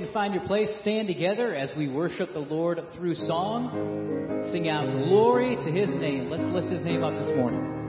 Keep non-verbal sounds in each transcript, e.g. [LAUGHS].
ahead and find your place. Stand together as we worship the Lord through song. Sing out glory to his name. Let's lift his name up this morning.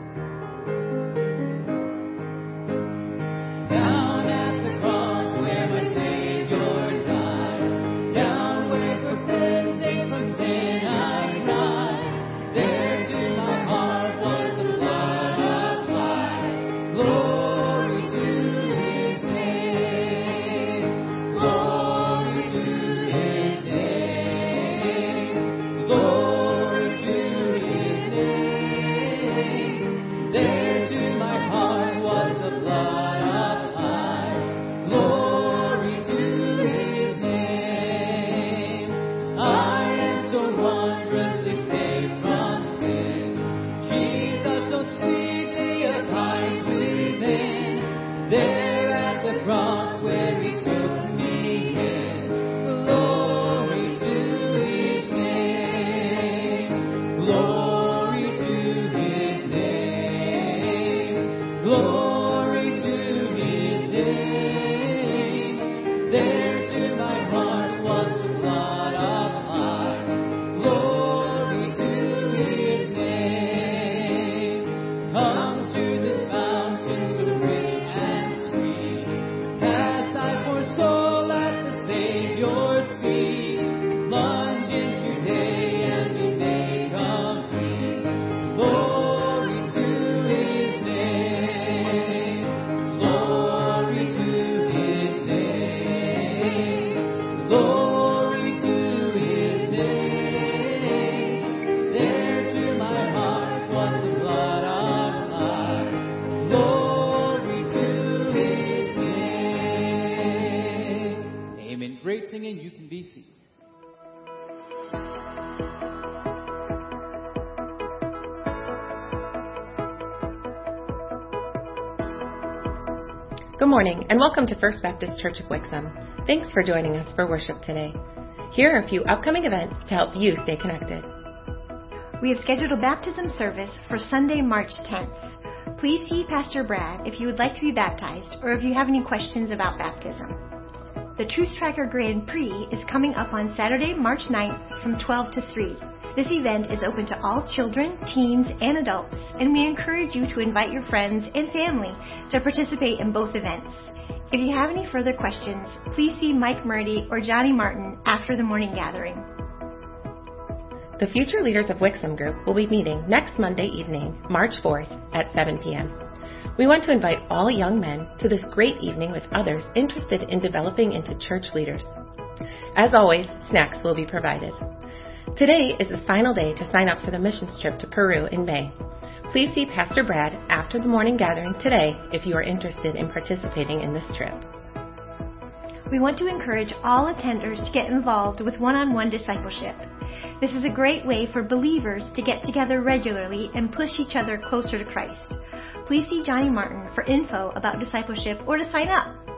Morning and welcome to First Baptist Church of Wixom. Thanks for joining us for worship today. Here are a few upcoming events to help you stay connected. We have scheduled a baptism service for Sunday, March 10th. Please see Pastor Brad if you would like to be baptized or if you have any questions about baptism. The Truth Tracker Grand Prix is coming up on Saturday, March 9th from 12 to 3. This event is open to all children, teens, and adults, and we encourage you to invite your friends and family to participate in both events. If you have any further questions, please see Mike Murdy or Johnny Martin after the morning gathering. The Future Leaders of Wixom Group will be meeting next Monday evening, March 4th at 7 p.m. We want to invite all young men to this great evening with others interested in developing into church leaders. As always, snacks will be provided. Today is the final day to sign up for the missions trip to Peru in May. Please see Pastor Brad after the morning gathering today if you are interested in participating in this trip. We want to encourage all attenders to get involved with one on one discipleship. This is a great way for believers to get together regularly and push each other closer to Christ. Please see Johnny Martin for info about discipleship or to sign up.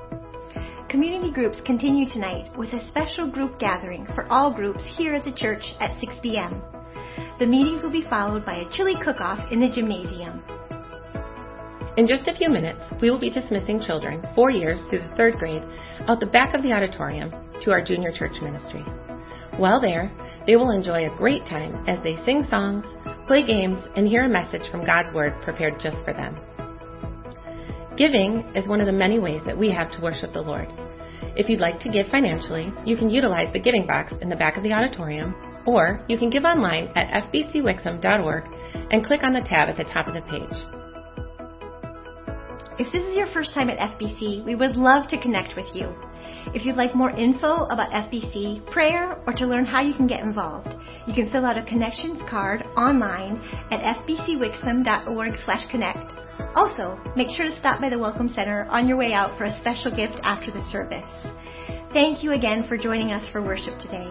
Community groups continue tonight with a special group gathering for all groups here at the church at 6 p.m. The meetings will be followed by a chili cook-off in the gymnasium. In just a few minutes, we will be dismissing children four years through the third grade out the back of the auditorium to our junior church ministry. While there, they will enjoy a great time as they sing songs, play games, and hear a message from God's Word prepared just for them. Giving is one of the many ways that we have to worship the Lord. If you'd like to give financially, you can utilize the giving box in the back of the auditorium, or you can give online at fbcwixom.org and click on the tab at the top of the page. If this is your first time at FBC, we would love to connect with you. If you'd like more info about FBC, prayer, or to learn how you can get involved, you can fill out a connections card online at fbcwixom.org/connect. Also, make sure to stop by the Welcome Center on your way out for a special gift after the service. Thank you again for joining us for worship today.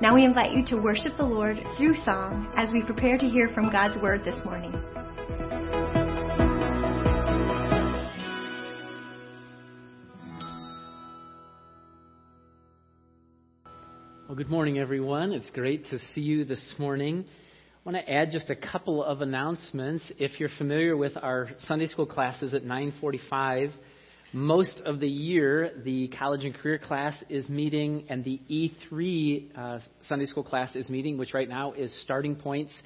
Now we invite you to worship the Lord through song as we prepare to hear from God's Word this morning. Well, good morning, everyone. It's great to see you this morning. I want to add just a couple of announcements. If you're familiar with our Sunday school classes at 9:45, most of the year, the college and career class is meeting, and the E3 uh, Sunday school class is meeting, which right now is starting points.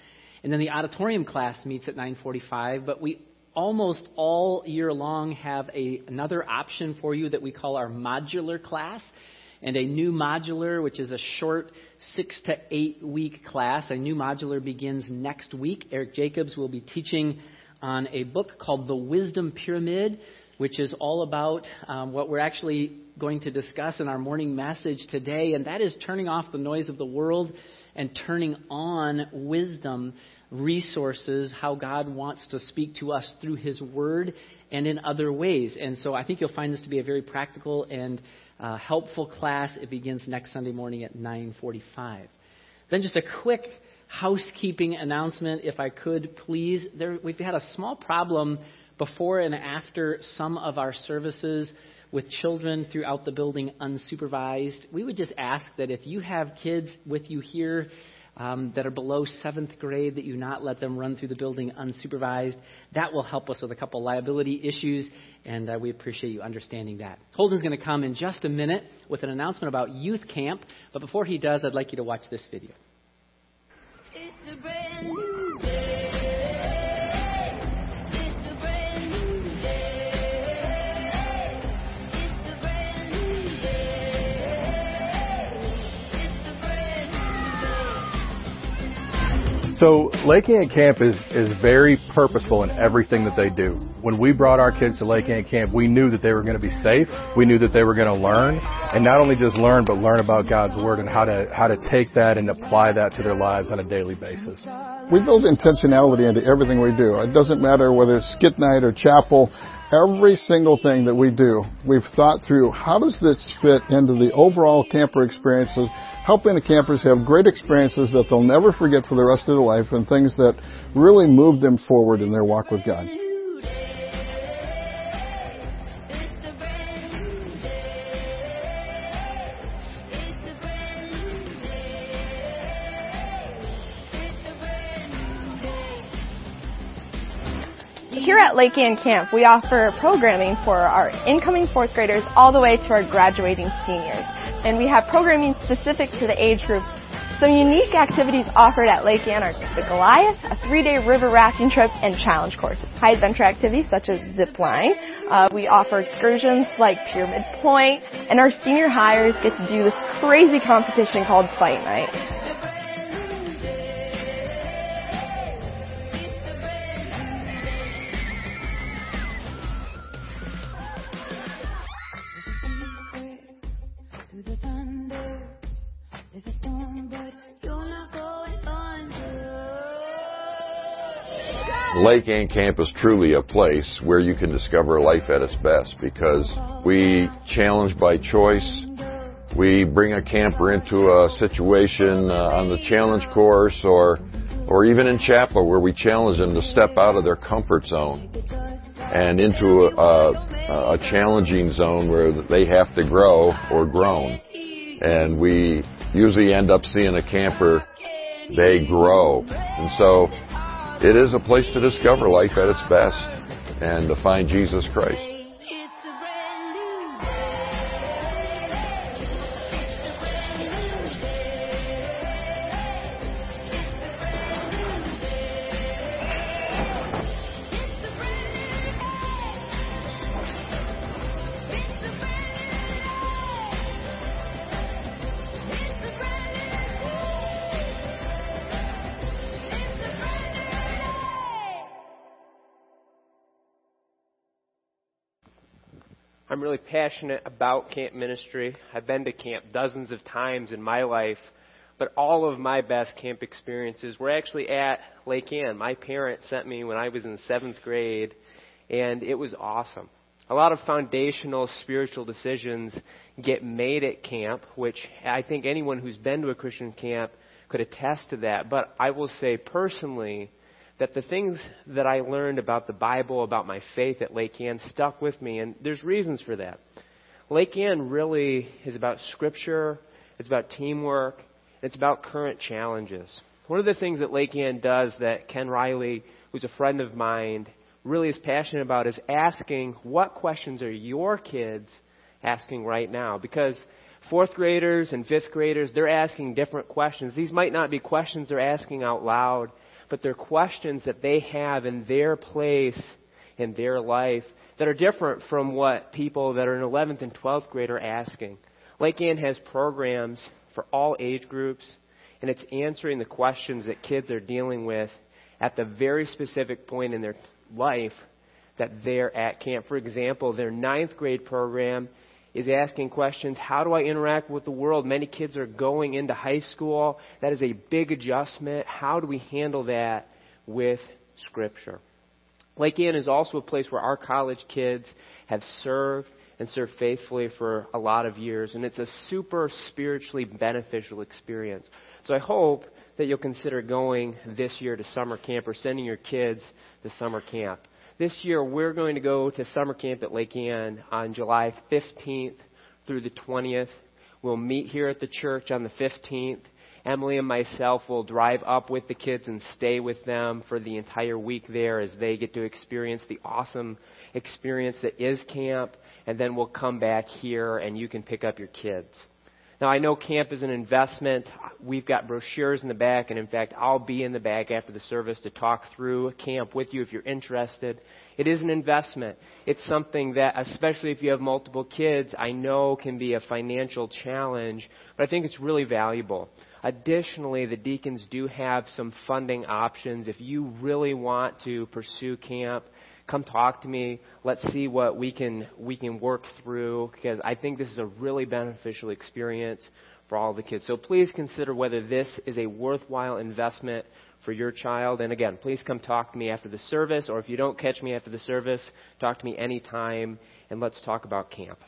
And then the auditorium class meets at 9:45. But we almost all year long have a, another option for you that we call our modular class, and a new modular, which is a short six to eight week class. A new modular begins next week. Eric Jacobs will be teaching on a book called The Wisdom Pyramid which is all about um, what we're actually going to discuss in our morning message today, and that is turning off the noise of the world and turning on wisdom resources, how God wants to speak to us through His Word and in other ways. And so I think you'll find this to be a very practical and uh, helpful class. It begins next Sunday morning at 9:45. Then just a quick housekeeping announcement, if I could, please. There, we've had a small problem before and after some of our services with children throughout the building unsupervised. We would just ask that if you have kids with you here um, that are below seventh grade, that you not let them run through the building unsupervised. That will help us with a couple liability issues, and uh, we appreciate you understanding that. Holden's going to come in just a minute with an announcement about youth camp, but before he does, I'd like you to watch this video. So Lake Ann Camp is, is very purposeful in everything that they do. When we brought our kids to Lake Ann Camp, we knew that they were going to be safe. We knew that they were going to learn, and not only just learn, but learn about God's Word and how to, how to take that and apply that to their lives on a daily basis. We build intentionality into everything we do. It doesn't matter whether it's skit night or chapel every single thing that we do, we've thought through how does this fit into the overall camper experiences, helping the campers have great experiences that they'll never forget for the rest of their life and things that really move them forward in their walk with God. Here at Lake Ann Camp, we offer programming for our incoming fourth graders all the way to our graduating seniors. And we have programming specific to the age group. Some unique activities offered at Lake Ann are the Goliath, a three-day river rafting trip, and challenge course. High adventure activities such as zip line. Uh, we offer excursions like Pyramid Point, and our senior hires get to do this crazy competition called Fight Night. Lake Ann Camp is truly a place where you can discover life at its best because we challenge by choice. We bring a camper into a situation uh, on the challenge course or or even in chapel where we challenge them to step out of their comfort zone and into a, a, a challenging zone where they have to grow or grown. And we usually end up seeing a camper, they grow. And so it is a place to discover life at its best and to find Jesus Christ. I'm really passionate about camp ministry. I've been to camp dozens of times in my life, but all of my best camp experiences were actually at Lake Ann. My parents sent me when I was in seventh grade, and it was awesome. A lot of foundational spiritual decisions get made at camp, which I think anyone who's been to a Christian camp could attest to that. But I will say personally, that the things that I learned about the Bible, about my faith at Lake Ann, stuck with me, and there's reasons for that. Lake Ann really is about Scripture, it's about teamwork, it's about current challenges. One of the things that Lake Ann does that Ken Riley, who's a friend of mine, really is passionate about is asking what questions are your kids asking right now? Because fourth graders and fifth graders, they're asking different questions. These might not be questions they're asking out loud, but they're questions that they have in their place in their life that are different from what people that are in 11th and 12th grade are asking. Lake Ann has programs for all age groups, and it's answering the questions that kids are dealing with at the very specific point in their life that they're at camp. For example, their ninth grade program is asking questions how do I interact with the world? Many kids are going into high school. That is a big adjustment. How do we handle that with Scripture? Lake Ann is also a place where our college kids have served and served faithfully for a lot of years, and it's a super spiritually beneficial experience. So I hope that you'll consider going this year to summer camp or sending your kids to summer camp. This year, we're going to go to summer camp at Lake Ann on July 15th through the 20th. We'll meet here at the church on the 15th. Emily and myself will drive up with the kids and stay with them for the entire week there as they get to experience the awesome experience that is camp. And then we'll come back here and you can pick up your kids. Now, I know camp is an investment. We've got brochures in the back, and in fact, I'll be in the back after the service to talk through camp with you if you're interested. It is an investment. It's something that, especially if you have multiple kids, I know can be a financial challenge, but I think it's really valuable. Additionally, the deacons do have some funding options. If you really want to pursue camp, come talk to me. Let's see what we can we can work through because I think this is a really beneficial experience for all the kids. So please consider whether this is a worthwhile investment for your child. And again, please come talk to me after the service, or if you don't catch me after the service, talk to me anytime, and let's talk about camp.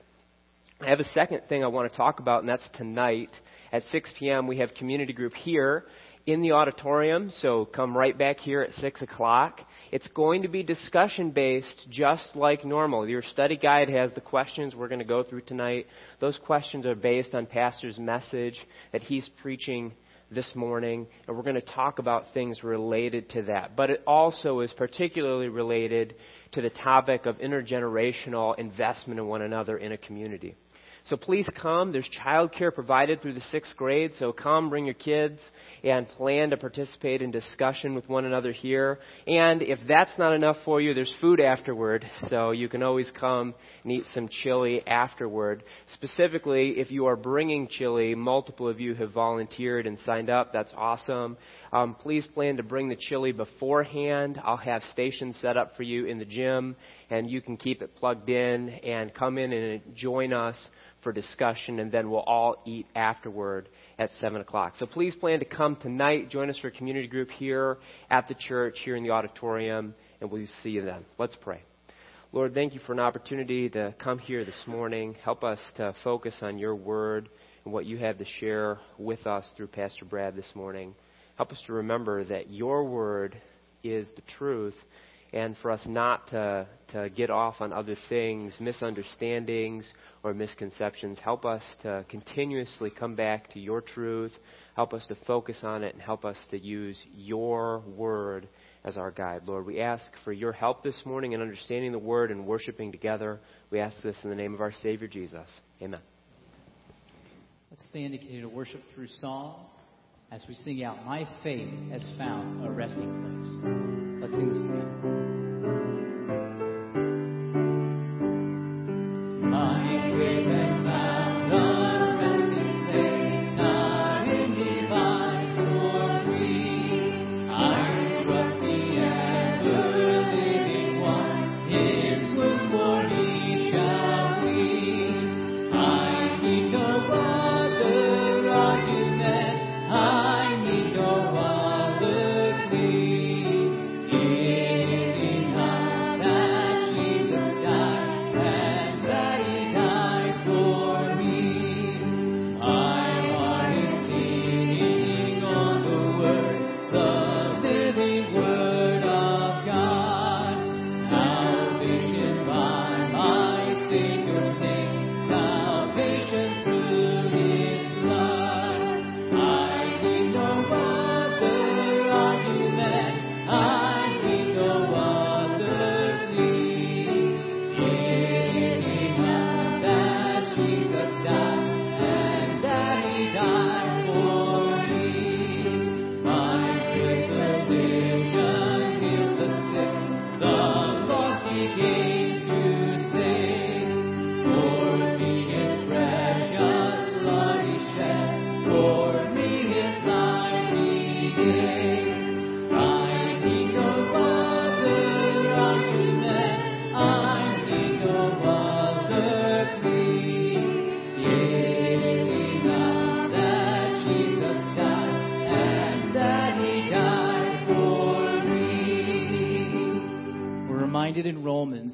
I have a second thing I want to talk about, and that's tonight at 6 p.m. We have community group here in the auditorium, so come right back here at 6 o'clock. It's going to be discussion based just like normal. Your study guide has the questions we're going to go through tonight. Those questions are based on Pastor's message that he's preaching this morning, and we're going to talk about things related to that. But it also is particularly related to the topic of intergenerational investment in one another in a community. So please come. There's childcare provided through the sixth grade, so come, bring your kids, and plan to participate in discussion with one another here. And if that's not enough for you, there's food afterward, so you can always come and eat some chili afterward. Specifically, if you are bringing chili, multiple of you have volunteered and signed up. That's awesome. Um, please plan to bring the chili beforehand. I'll have stations set up for you in the gym, and you can keep it plugged in and come in and join us for discussion, and then we'll all eat afterward at 7 o'clock. So please plan to come tonight. Join us for a community group here at the church, here in the auditorium, and we'll see you then. Let's pray. Lord, thank you for an opportunity to come here this morning. Help us to focus on your word and what you have to share with us through Pastor Brad this morning. Help us to remember that your word is the truth and for us not to, to get off on other things, misunderstandings, or misconceptions. Help us to continuously come back to your truth. Help us to focus on it and help us to use your word as our guide. Lord, we ask for your help this morning in understanding the word and worshiping together. We ask this in the name of our Savior Jesus. Amen. Let's stand and continue to worship through song as we sing out, My faith has found a resting place. Let's sing this together.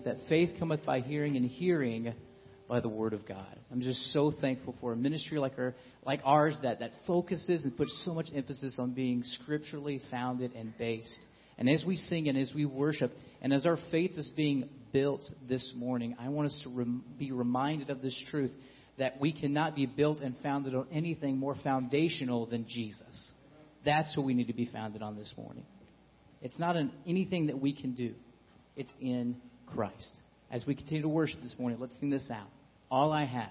That faith cometh by hearing and hearing by the word of God. I'm just so thankful for a ministry like our like ours that, that focuses and puts so much emphasis on being scripturally founded and based. And as we sing and as we worship, and as our faith is being built this morning, I want us to be reminded of this truth that we cannot be built and founded on anything more foundational than Jesus. That's what we need to be founded on this morning. It's not in anything that we can do, it's in Christ. As we continue to worship this morning, let's sing this out. All I have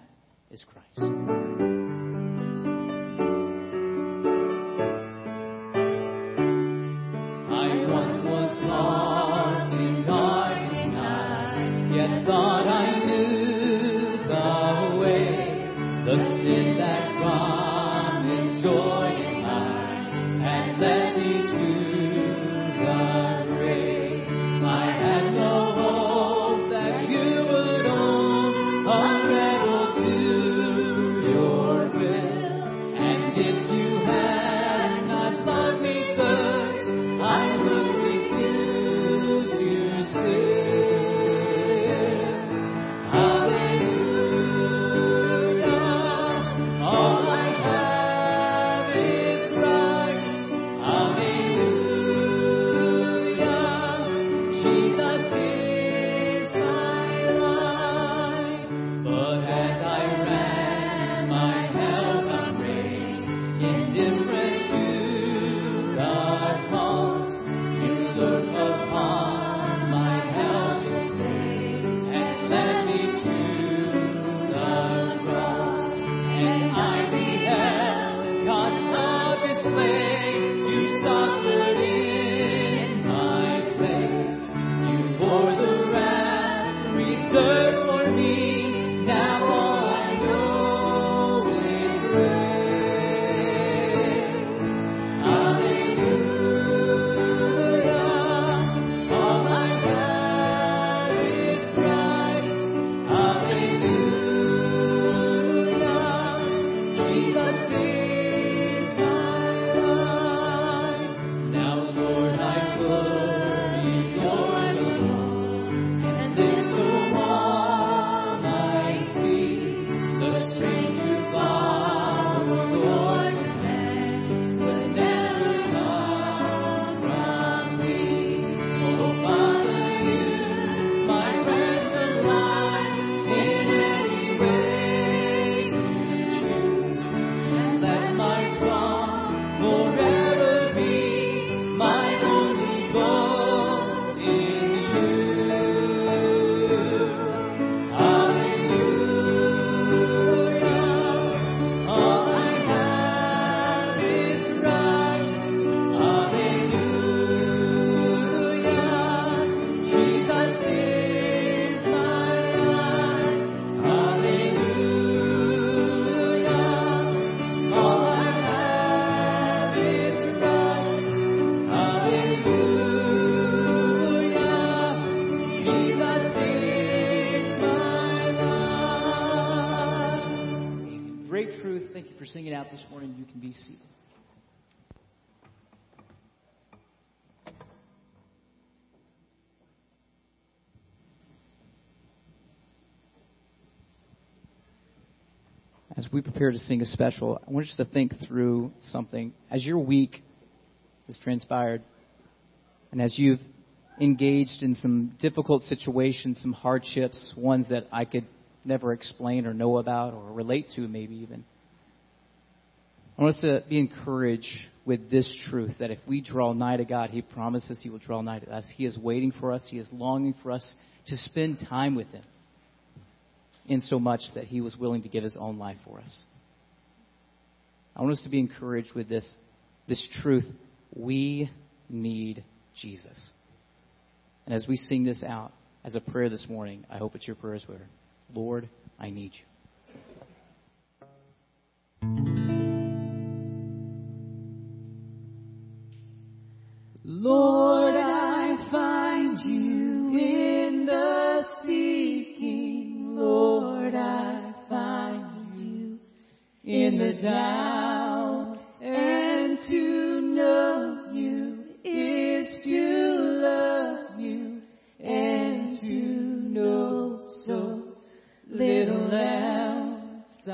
is Christ. As we prepare to sing a special, I want you to think through something. As your week has transpired, and as you've engaged in some difficult situations, some hardships, ones that I could never explain or know about or relate to, maybe even. I want us to be encouraged with this truth that if we draw nigh to God, He promises He will draw nigh to us. He is waiting for us, He is longing for us to spend time with Him in so much that he was willing to give his own life for us. I want us to be encouraged with this, this truth. We need Jesus. And as we sing this out as a prayer this morning, I hope it's your prayer as well. Lord, I need you. you in the seeking, Lord, I find you in the doubt. And to know you is to love you and to know so little else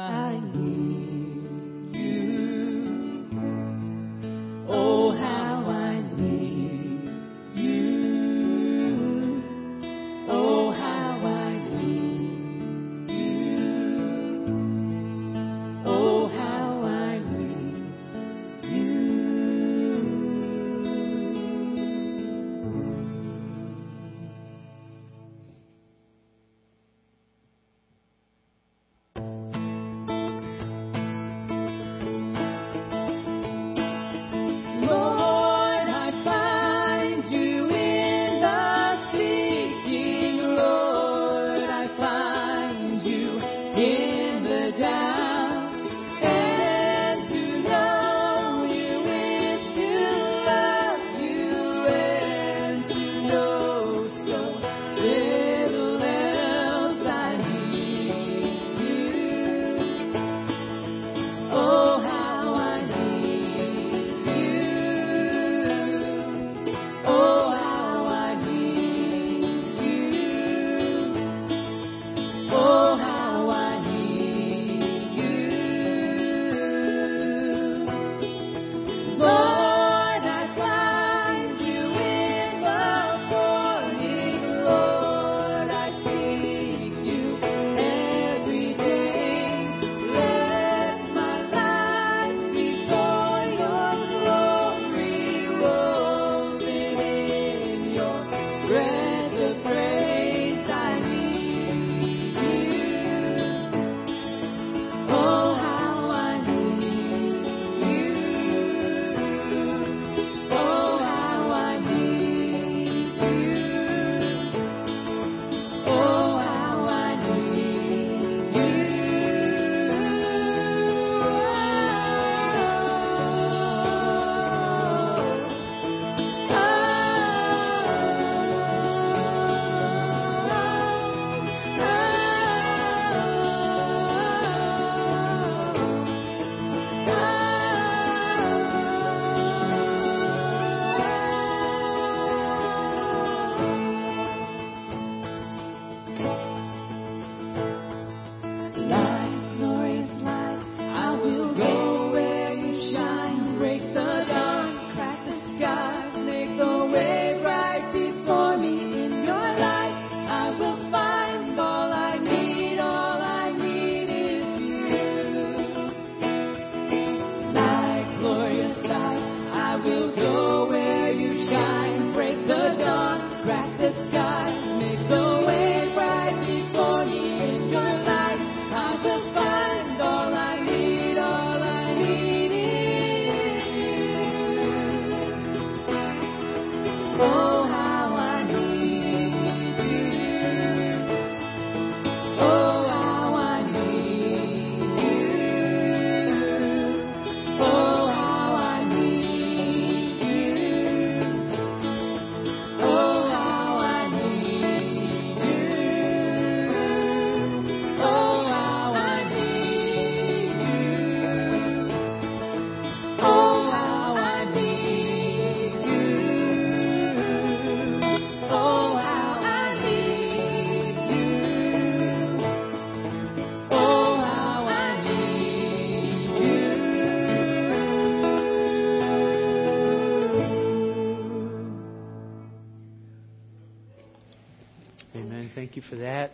you for that.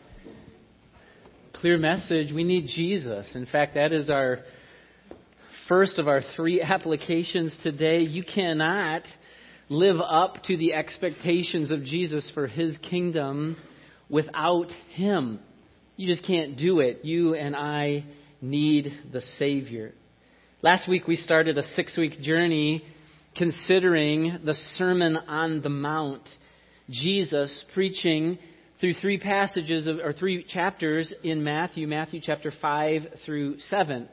Clear message. We need Jesus. In fact, that is our first of our three [LAUGHS] applications today. You cannot live up to the expectations of Jesus for his kingdom without him. You just can't do it. You and I need the Savior. Last week we started a six week journey considering the Sermon on the Mount. Jesus preaching through three passages of, or three chapters in Matthew, Matthew chapter 5 through 7.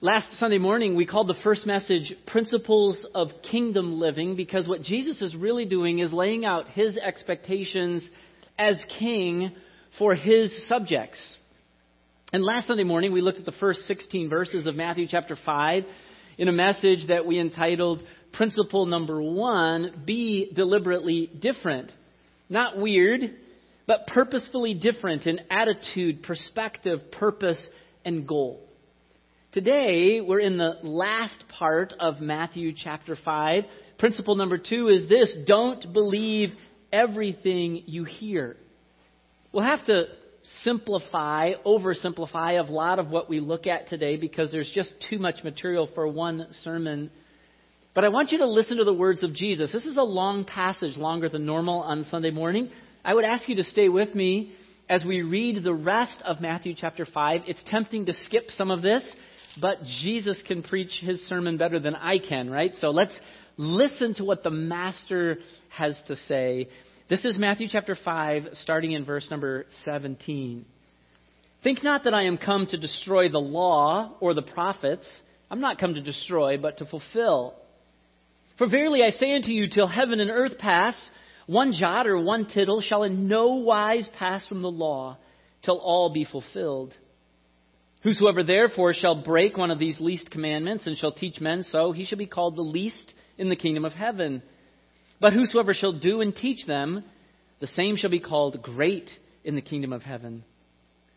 Last Sunday morning, we called the first message Principles of Kingdom Living because what Jesus is really doing is laying out his expectations as king for his subjects. And last Sunday morning, we looked at the first 16 verses of Matthew chapter 5 in a message that we entitled Principle Number One Be Deliberately Different. Not weird, but purposefully different in attitude, perspective, purpose, and goal. Today, we're in the last part of Matthew chapter 5. Principle number two is this don't believe everything you hear. We'll have to simplify, oversimplify a lot of what we look at today because there's just too much material for one sermon. But I want you to listen to the words of Jesus. This is a long passage, longer than normal on Sunday morning. I would ask you to stay with me as we read the rest of Matthew chapter 5. It's tempting to skip some of this but Jesus can preach his sermon better than I can, right? So let's listen to what the Master has to say. This is Matthew chapter 5, starting in verse number 17. Think not that I am come to destroy the law or the prophets. I'm not come to destroy, but to fulfill. For verily I say unto you, till heaven and earth pass, one jot or one tittle shall in no wise pass from the law, till all be fulfilled. Whosoever therefore shall break one of these least commandments and shall teach men so, he shall be called the least in the kingdom of heaven. But whosoever shall do and teach them, the same shall be called great in the kingdom of heaven.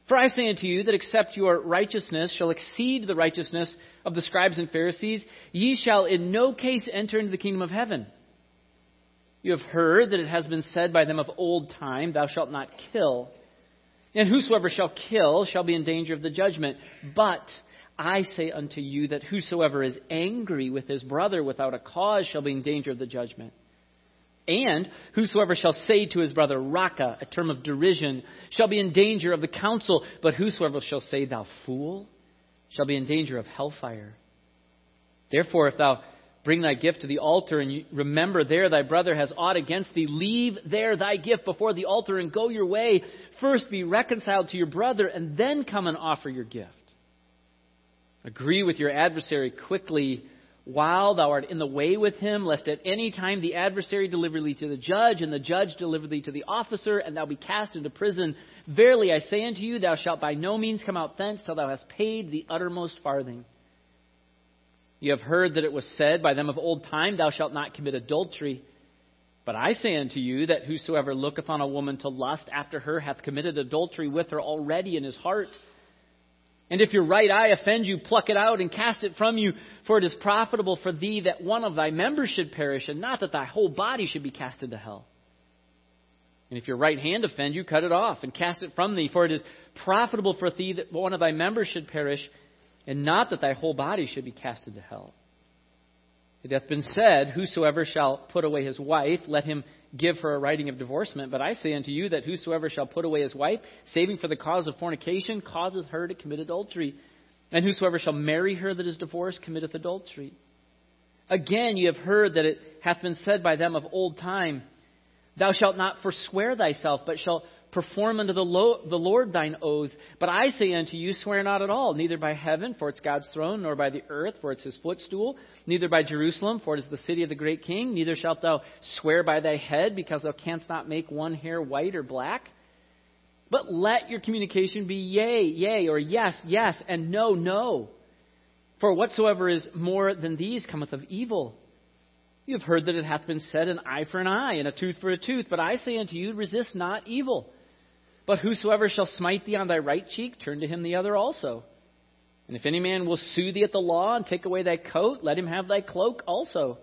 For I say unto you that except your righteousness shall exceed the righteousness of the scribes and Pharisees, ye shall in no case enter into the kingdom of heaven. You have heard that it has been said by them of old time, Thou shalt not kill. And whosoever shall kill shall be in danger of the judgment. But I say unto you that whosoever is angry with his brother without a cause shall be in danger of the judgment. And whosoever shall say to his brother, Raca, a term of derision, shall be in danger of the council. But whosoever shall say, Thou fool, shall be in danger of hellfire. Therefore, if thou Bring thy gift to the altar, and remember there thy brother has aught against thee. Leave there thy gift before the altar and go your way. First be reconciled to your brother, and then come and offer your gift. Agree with your adversary quickly while thou art in the way with him, lest at any time the adversary deliver thee to the judge, and the judge deliver thee to the officer, and thou be cast into prison. Verily I say unto you, thou shalt by no means come out thence till thou hast paid the uttermost farthing. You have heard that it was said by them of old time, Thou shalt not commit adultery. But I say unto you that whosoever looketh on a woman to lust after her hath committed adultery with her already in his heart. And if your right eye offend you, pluck it out and cast it from you, for it is profitable for thee that one of thy members should perish, and not that thy whole body should be cast into hell. And if your right hand offend you, cut it off and cast it from thee, for it is profitable for thee that one of thy members should perish, and not that thy whole body should be cast into hell. It hath been said, Whosoever shall put away his wife, let him give her a writing of divorcement. But I say unto you that whosoever shall put away his wife, saving for the cause of fornication, causeth her to commit adultery. And whosoever shall marry her that is divorced committeth adultery. Again, ye have heard that it hath been said by them of old time, Thou shalt not forswear thyself, but shalt perform unto the, lo- the Lord thine oaths. But I say unto you, swear not at all, neither by heaven, for it's God's throne, nor by the earth, for it's his footstool, neither by Jerusalem, for it is the city of the great king, neither shalt thou swear by thy head, because thou canst not make one hair white or black. But let your communication be yea, yea, or yes, yes, and no, no. For whatsoever is more than these cometh of evil. You have heard that it hath been said, an eye for an eye, and a tooth for a tooth. But I say unto you, resist not evil. But whosoever shall smite thee on thy right cheek, turn to him the other also. And if any man will sue thee at the law and take away thy coat, let him have thy cloak also.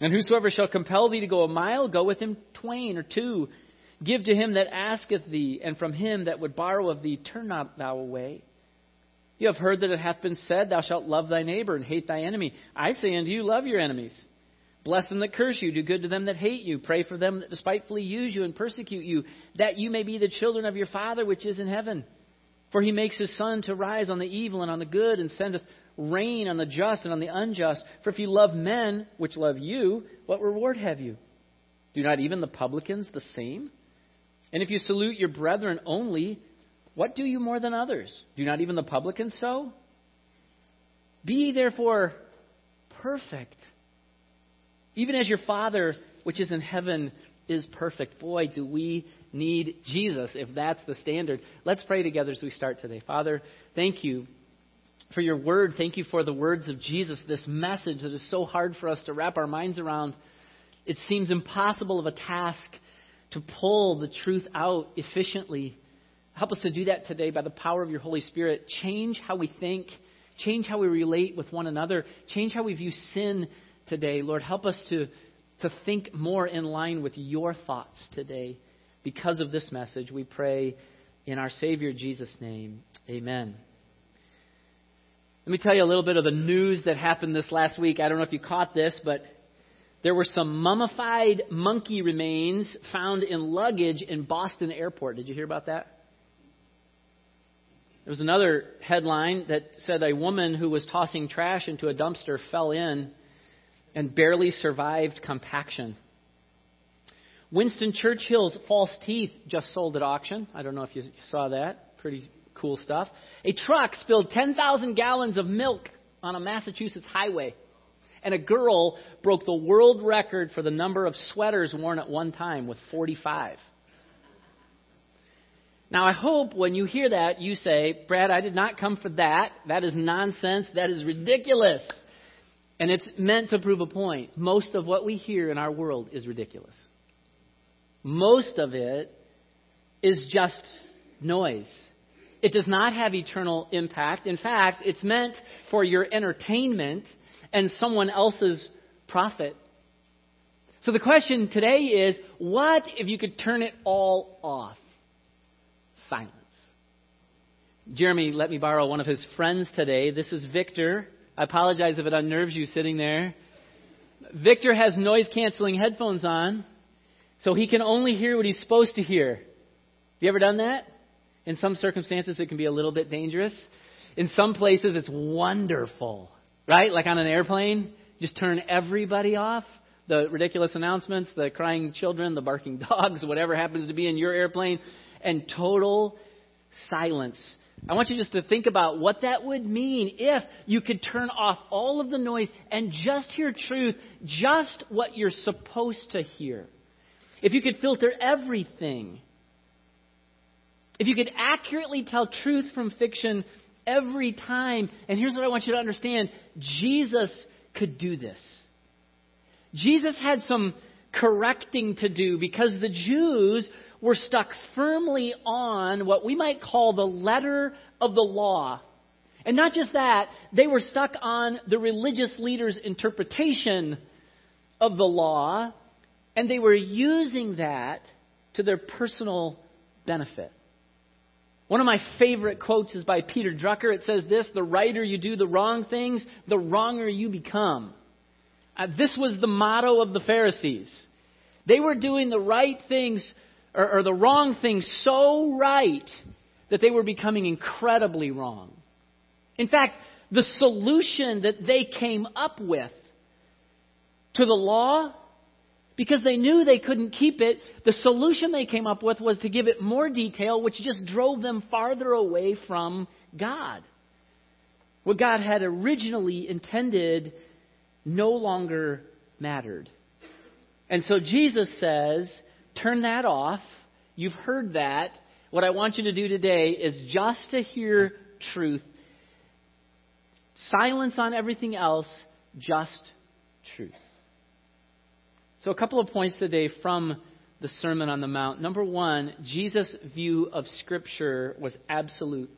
And whosoever shall compel thee to go a mile, go with him twain or two. Give to him that asketh thee, and from him that would borrow of thee, turn not thou away. You have heard that it hath been said, Thou shalt love thy neighbor and hate thy enemy. I say unto you, love your enemies. Bless them that curse you, do good to them that hate you, pray for them that despitefully use you and persecute you, that you may be the children of your Father which is in heaven. For he makes his sun to rise on the evil and on the good, and sendeth rain on the just and on the unjust. For if you love men which love you, what reward have you? Do not even the publicans the same? And if you salute your brethren only, what do you more than others? Do not even the publicans so? Be therefore perfect, even as your Father which is in heaven is perfect. Boy, do we need Jesus if that's the standard. Let's pray together as we start today. Father, thank you for your word. Thank you for the words of Jesus, this message that is so hard for us to wrap our minds around. It seems impossible of a task to pull the truth out efficiently. Help us to do that today by the power of your Holy Spirit. Change how we think, change how we relate with one another, change how we view sin today. Lord, help us to, to think more in line with your thoughts today. Because of this message, we pray in our Savior Jesus' name. Amen. Let me tell you a little bit of the news that happened this last week. I don't know if you caught this, but there were some mummified monkey remains found in luggage in Boston airport. Did you hear about that? There was another headline that said a woman who was tossing trash into a dumpster fell in and barely survived compaction. Winston Churchill's false teeth just sold at auction. I don't know if you saw that. Pretty cool stuff. A truck spilled 10,000 gallons of milk on a Massachusetts highway. And a girl broke the world record for the number of sweaters worn at one time with 45. Now, I hope when you hear that, you say, Brad, I did not come for that. That is nonsense. That is ridiculous. And it's meant to prove a point. Most of what we hear in our world is ridiculous. Most of it is just noise. It does not have eternal impact. In fact, it's meant for your entertainment and someone else's profit. So the question today is what if you could turn it all off? Silence. Jeremy let me borrow one of his friends today. This is Victor. I apologize if it unnerves you sitting there. Victor has noise canceling headphones on. So he can only hear what he's supposed to hear. Have you ever done that? In some circumstances, it can be a little bit dangerous. In some places, it's wonderful, right? Like on an airplane, just turn everybody off. The ridiculous announcements, the crying children, the barking [LAUGHS] dogs, whatever happens to be in your airplane, and total silence. I want you just to think about what that would mean if you could turn off all of the noise and just hear truth, just what you're supposed to hear. If you could filter everything, if you could accurately tell truth from fiction every time, and here's what I want you to understand. Jesus could do this. Jesus had some correcting to do because the Jews were stuck firmly on what we might call the letter of the law. And not just that, they were stuck on the religious leaders' interpretation of the law and they were using that to their personal benefit. One of my favorite quotes is by Peter Drucker. It says this The righter you do the wrong things, the wronger you become. Uh, this was the motto of the Pharisees. They were doing the right things, or, or the wrong things so right that they were becoming incredibly wrong. In fact, the solution that they came up with to the law because they knew they couldn't keep it, the solution they came up with was to give it more detail, which just drove them farther away from God. What God had originally intended no longer mattered. And so Jesus says, turn that off. You've heard that. What I want you to do today is just to hear truth. Silence on everything else, just truth. So, a couple of points today from the Sermon on the Mount. Number one, Jesus' view of Scripture was absolute.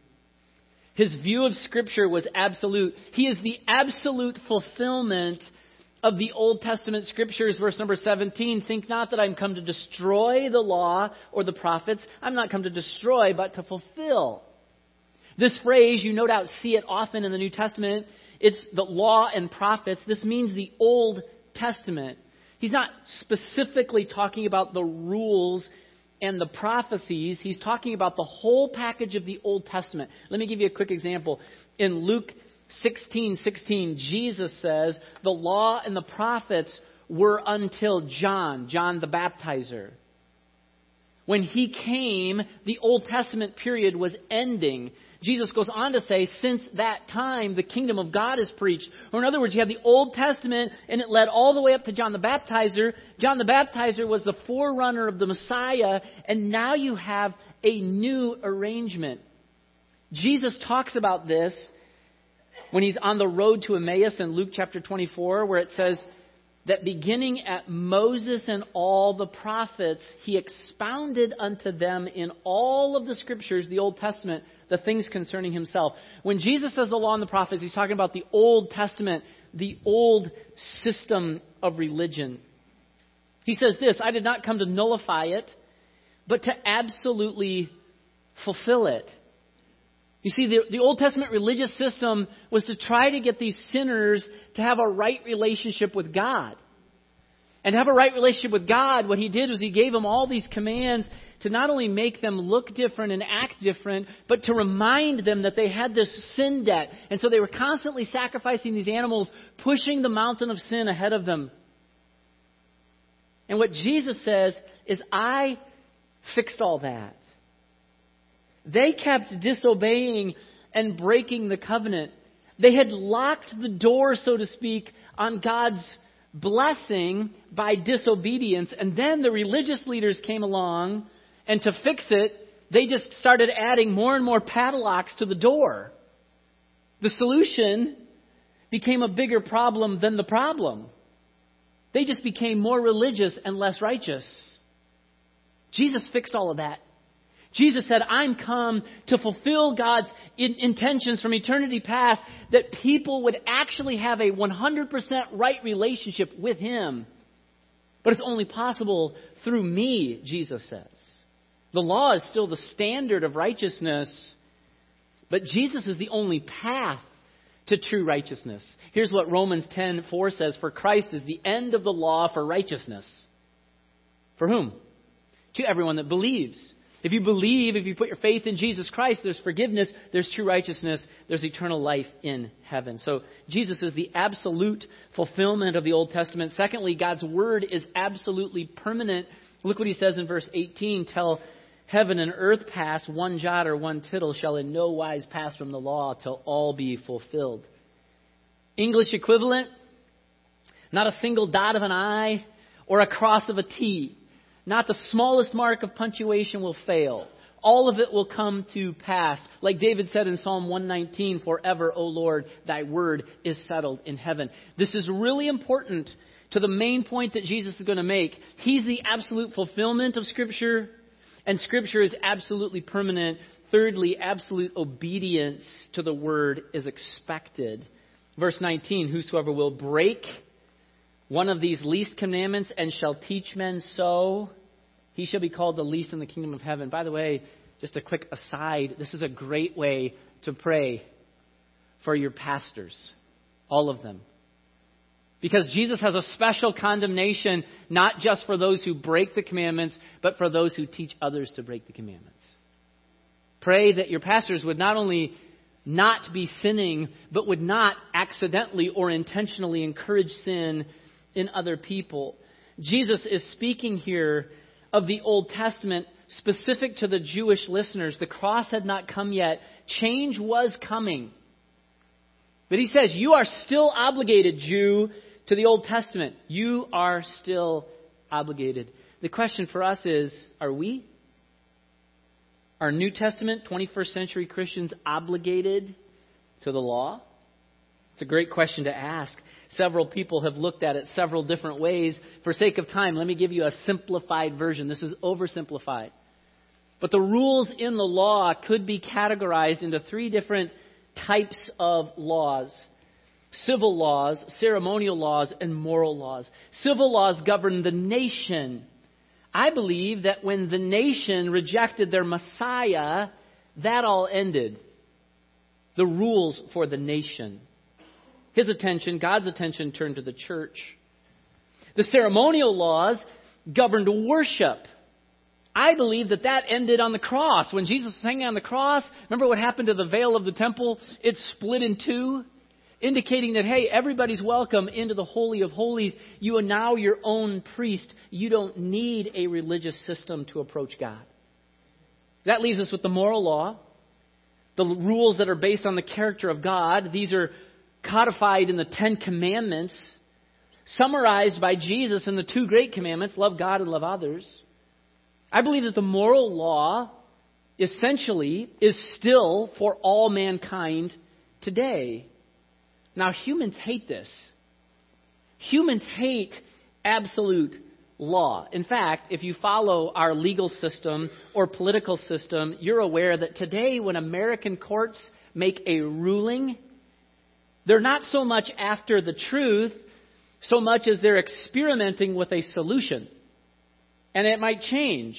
His view of Scripture was absolute. He is the absolute fulfillment of the Old Testament scriptures, verse number 17, think not that I'm come to destroy the law or the prophets. I'm not come to destroy, but to fulfill. This phrase, you no doubt see it often in the New Testament. It's the law and prophets. This means the Old Testament. He's not specifically talking about the rules and the prophecies. He's talking about the whole package of the Old Testament. Let me give you a quick example. In Luke 16 16, Jesus says, The law and the prophets were until John, John the baptizer. When he came, the Old Testament period was ending. Jesus goes on to say, since that time, the kingdom of God is preached. Or in other words, you have the Old Testament, and it led all the way up to John the Baptizer. John the Baptizer was the forerunner of the Messiah, and now you have a new arrangement. Jesus talks about this when he's on the road to Emmaus in Luke chapter 24, where it says, that beginning at Moses and all the prophets, he expounded unto them in all of the scriptures, the Old Testament, the things concerning himself. When Jesus says the law and the prophets, he's talking about the Old Testament, the old system of religion. He says this I did not come to nullify it, but to absolutely fulfill it. You see, the, the Old Testament religious system was to try to get these sinners to have a right relationship with God. And to have a right relationship with God, what he did was he gave them all these commands to not only make them look different and act different, but to remind them that they had this sin debt. And so they were constantly sacrificing these animals, pushing the mountain of sin ahead of them. And what Jesus says is, I fixed all that. They kept disobeying and breaking the covenant. They had locked the door, so to speak, on God's blessing by disobedience. And then the religious leaders came along, and to fix it, they just started adding more and more padlocks to the door. The solution became a bigger problem than the problem. They just became more religious and less righteous. Jesus fixed all of that. Jesus said, I'm come to fulfill God's in- intentions from eternity past that people would actually have a 100% right relationship with Him. But it's only possible through me, Jesus says. The law is still the standard of righteousness, but Jesus is the only path to true righteousness. Here's what Romans 10:4 says, "For Christ is the end of the law for righteousness." For whom? To everyone that believes. If you believe, if you put your faith in Jesus Christ, there's forgiveness, there's true righteousness, there's eternal life in heaven. So Jesus is the absolute fulfillment of the Old Testament. Secondly, God's word is absolutely permanent. Look what he says in verse 18 Tell heaven and earth pass, one jot or one tittle shall in no wise pass from the law till all be fulfilled. English equivalent, not a single dot of an I or a cross of a T. Not the smallest mark of punctuation will fail. All of it will come to pass. Like David said in Psalm 119, Forever, O Lord, thy word is settled in heaven. This is really important to the main point that Jesus is going to make. He's the absolute fulfillment of Scripture, and Scripture is absolutely permanent. Thirdly, absolute obedience to the word is expected. Verse 19 Whosoever will break one of these least commandments and shall teach men so, he shall be called the least in the kingdom of heaven. By the way, just a quick aside this is a great way to pray for your pastors, all of them. Because Jesus has a special condemnation, not just for those who break the commandments, but for those who teach others to break the commandments. Pray that your pastors would not only not be sinning, but would not accidentally or intentionally encourage sin in other people. Jesus is speaking here of the Old Testament specific to the Jewish listeners. The cross had not come yet, change was coming. But he says, You are still obligated, Jew, to the Old Testament. You are still obligated. The question for us is are we? Are New Testament 21st century Christians obligated to the law? It's a great question to ask. Several people have looked at it several different ways. For sake of time, let me give you a simplified version. This is oversimplified. But the rules in the law could be categorized into three different types of laws. civil laws, ceremonial laws, and moral laws. Civil laws govern the nation. I believe that when the nation rejected their Messiah, that all ended. The rules for the nation. His attention, God's attention, turned to the church. The ceremonial laws governed worship. I believe that that ended on the cross. When Jesus was hanging on the cross, remember what happened to the veil of the temple? It split in two, indicating that, hey, everybody's welcome into the Holy of Holies. You are now your own priest. You don't need a religious system to approach God. That leaves us with the moral law, the rules that are based on the character of God. These are codified in the Ten Commandments summarized by Jesus in the two great commandments love God and love others. I believe that the moral law essentially is still for all mankind today. Now, humans hate this. Humans hate absolute law. In fact, if you follow our legal system or political system, you're aware that today, when American courts make a ruling, they're not so much after the truth so much as they're experimenting with a solution. And it might change.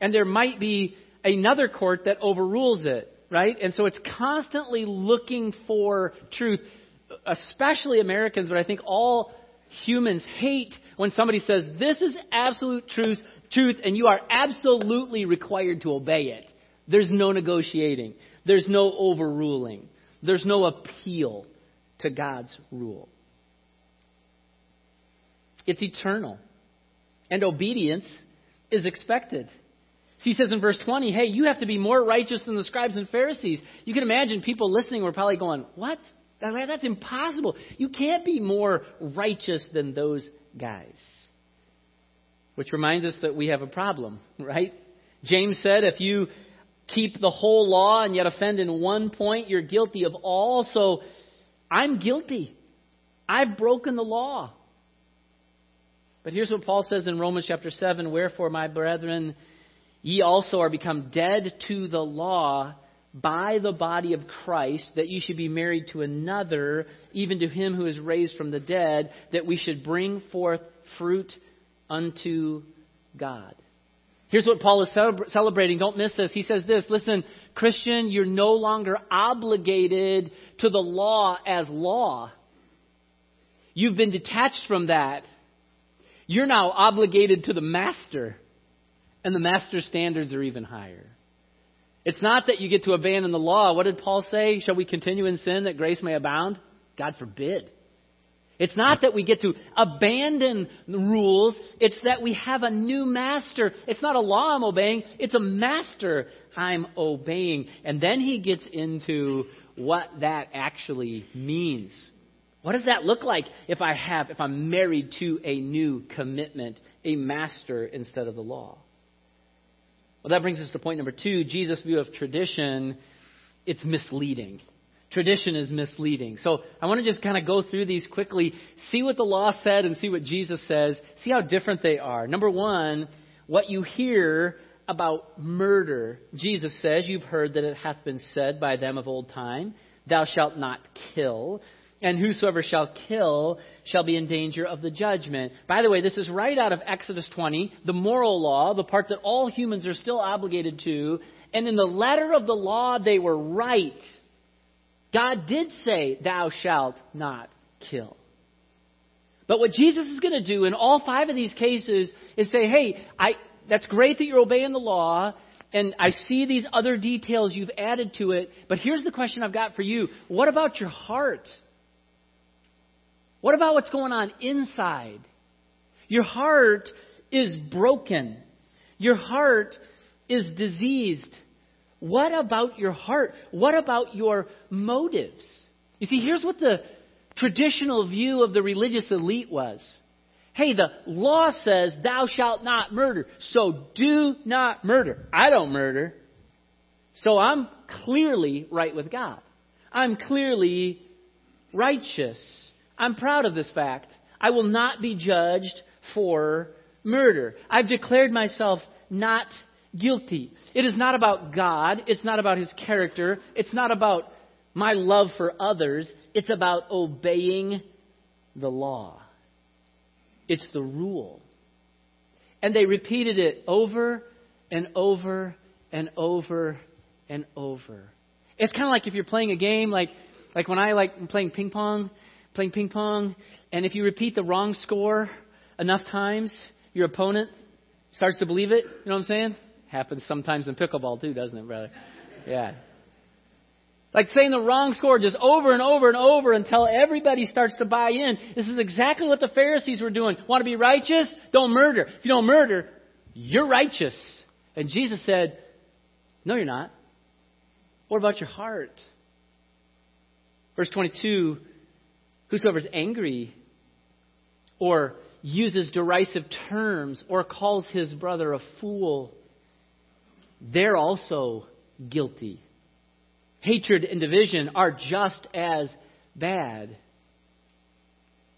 And there might be another court that overrules it, right? And so it's constantly looking for truth, especially Americans, but I think all humans hate when somebody says, This is absolute truth, truth, and you are absolutely required to obey it. There's no negotiating, there's no overruling, there's no appeal to God's rule. It's eternal. And obedience is expected. So he says in verse 20, hey, you have to be more righteous than the scribes and Pharisees. You can imagine people listening were probably going, what? That's impossible. You can't be more righteous than those guys. Which reminds us that we have a problem, right? James said, if you keep the whole law and yet offend in one point, you're guilty of all. So I'm guilty. I've broken the law. But here's what Paul says in Romans chapter 7 Wherefore, my brethren, ye also are become dead to the law by the body of Christ, that ye should be married to another, even to him who is raised from the dead, that we should bring forth fruit unto God. Here's what Paul is celebrating. Don't miss this. He says this Listen, Christian, you're no longer obligated to the law as law. You've been detached from that. You're now obligated to the master, and the master's standards are even higher. It's not that you get to abandon the law. What did Paul say? Shall we continue in sin that grace may abound? God forbid. It's not that we get to abandon rules. It's that we have a new master. It's not a law I'm obeying. It's a master I'm obeying. And then he gets into what that actually means. What does that look like if I have, if I'm married to a new commitment, a master instead of the law? Well, that brings us to point number two Jesus' view of tradition. It's misleading. Tradition is misleading. So I want to just kind of go through these quickly, see what the law said and see what Jesus says, see how different they are. Number one, what you hear about murder. Jesus says, You've heard that it hath been said by them of old time, Thou shalt not kill and whosoever shall kill shall be in danger of the judgment. By the way, this is right out of Exodus 20, the moral law, the part that all humans are still obligated to. And in the letter of the law, they were right. God did say, Thou shalt not kill. But what Jesus is going to do in all five of these cases is say, Hey, I, that's great that you're obeying the law, and I see these other details you've added to it, but here's the question I've got for you What about your heart? What about what's going on inside? Your heart is broken. Your heart is diseased. What about your heart? What about your motives? You see, here's what the traditional view of the religious elite was. Hey, the law says, thou shalt not murder, so do not murder. I don't murder. So I'm clearly right with God. I'm clearly righteous. I'm proud of this fact. I will not be judged for murder. I've declared myself not guilty. It is not about God. It's not about His character. It's not about my love for others, it's about obeying the law. It's the rule. And they repeated it over and over and over and over. It's kind of like if you're playing a game, like like when I like playing ping pong, playing ping pong, and if you repeat the wrong score enough times, your opponent starts to believe it. You know what I'm saying? Happens sometimes in pickleball too, doesn't it, brother? Yeah. Like saying the wrong score just over and over and over until everybody starts to buy in. This is exactly what the Pharisees were doing. Want to be righteous? Don't murder. If you don't murder, you're righteous. And Jesus said, No, you're not. What about your heart? Verse 22 Whosoever is angry or uses derisive terms or calls his brother a fool, they're also guilty. Hatred and division are just as bad.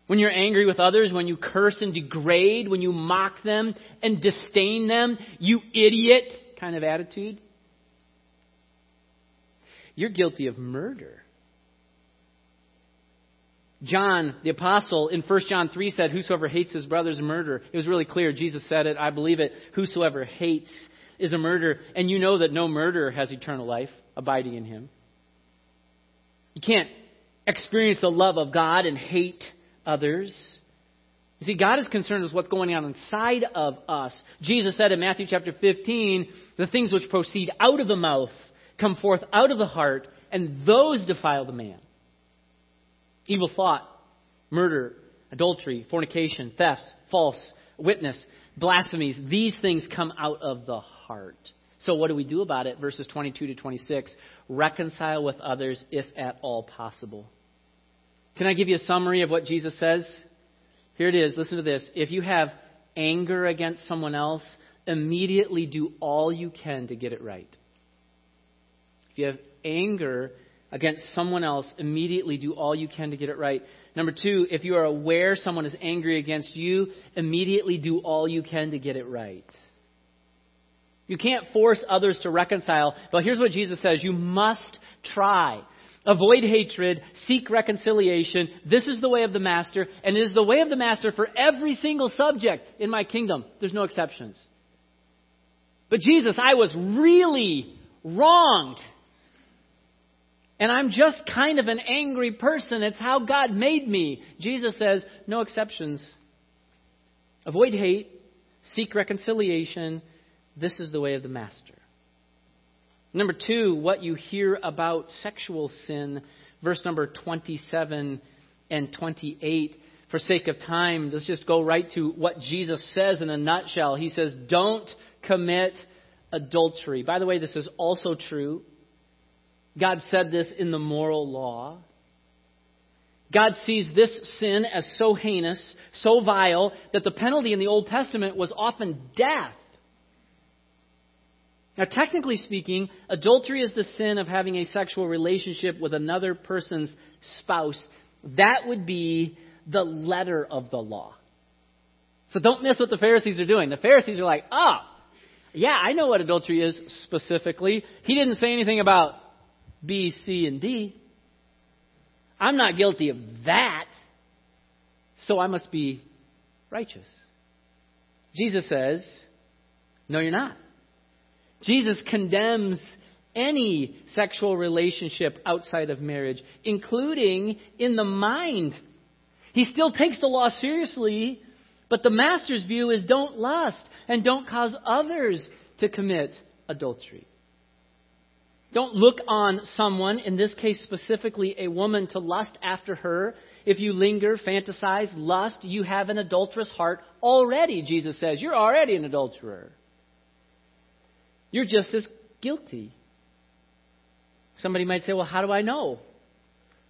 When you're angry with others, when you curse and degrade, when you mock them and disdain them, you idiot kind of attitude, you're guilty of murder. John, the apostle, in 1 John 3 said, Whosoever hates his brother is a murderer. It was really clear. Jesus said it. I believe it. Whosoever hates is a murderer. And you know that no murderer has eternal life abiding in him. You can't experience the love of God and hate others. You see, God is concerned with what's going on inside of us. Jesus said in Matthew chapter 15, the things which proceed out of the mouth come forth out of the heart, and those defile the man. Evil thought, murder, adultery, fornication, thefts, false witness, blasphemies, these things come out of the heart. So, what do we do about it? Verses 22 to 26. Reconcile with others if at all possible. Can I give you a summary of what Jesus says? Here it is. Listen to this. If you have anger against someone else, immediately do all you can to get it right. If you have anger against someone else, immediately do all you can to get it right. Number two, if you are aware someone is angry against you, immediately do all you can to get it right. You can't force others to reconcile, but here's what Jesus says you must try. Avoid hatred, seek reconciliation. This is the way of the Master, and it is the way of the Master for every single subject in my kingdom. There's no exceptions. But Jesus, I was really wronged. And I'm just kind of an angry person. It's how God made me. Jesus says, no exceptions. Avoid hate, seek reconciliation. This is the way of the Master. Number two, what you hear about sexual sin, verse number 27 and 28. For sake of time, let's just go right to what Jesus says in a nutshell. He says, Don't commit adultery. By the way, this is also true God said this in the moral law. God sees this sin as so heinous, so vile, that the penalty in the Old Testament was often death. Now, technically speaking, adultery is the sin of having a sexual relationship with another person's spouse. That would be the letter of the law. So don't miss what the Pharisees are doing. The Pharisees are like, oh, yeah, I know what adultery is specifically. He didn't say anything about B, C, and D. I'm not guilty of that, so I must be righteous. Jesus says, No, you're not. Jesus condemns any sexual relationship outside of marriage, including in the mind. He still takes the law seriously, but the master's view is don't lust and don't cause others to commit adultery. Don't look on someone, in this case specifically a woman, to lust after her. If you linger, fantasize, lust, you have an adulterous heart already, Jesus says. You're already an adulterer. You're just as guilty. Somebody might say, well, how do I know?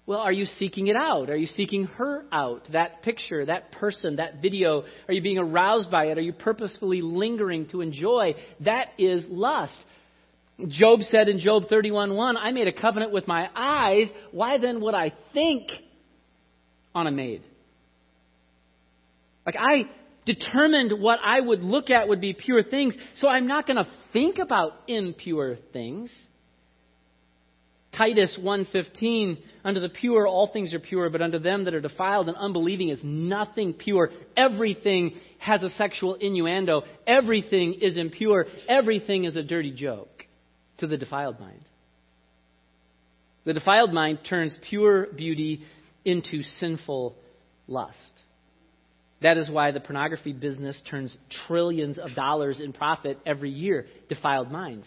Well, are you seeking it out? Are you seeking her out? That picture, that person, that video? Are you being aroused by it? Are you purposefully lingering to enjoy? That is lust. Job said in Job 31:1, I made a covenant with my eyes. Why then would I think on a maid? Like I determined what I would look at would be pure things, so I'm not going to think about impure things. Titus 1:15 Unto the pure all things are pure but unto them that are defiled and unbelieving is nothing pure. Everything has a sexual innuendo. Everything is impure. Everything is a dirty joke to the defiled mind. The defiled mind turns pure beauty into sinful lust that is why the pornography business turns trillions of dollars in profit every year defiled minds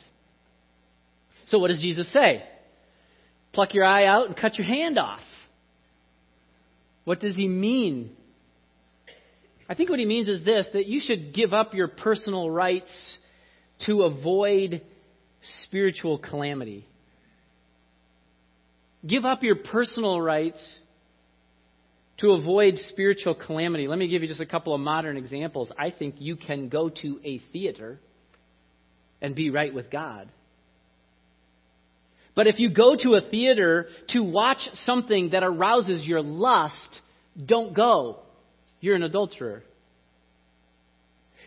so what does Jesus say pluck your eye out and cut your hand off. What does he mean? I think what he means is this that you should give up your personal rights to avoid spiritual calamity. Give up your personal rights to avoid spiritual calamity. Let me give you just a couple of modern examples. I think you can go to a theater and be right with God. But if you go to a theater to watch something that arouses your lust, don't go. You're an adulterer.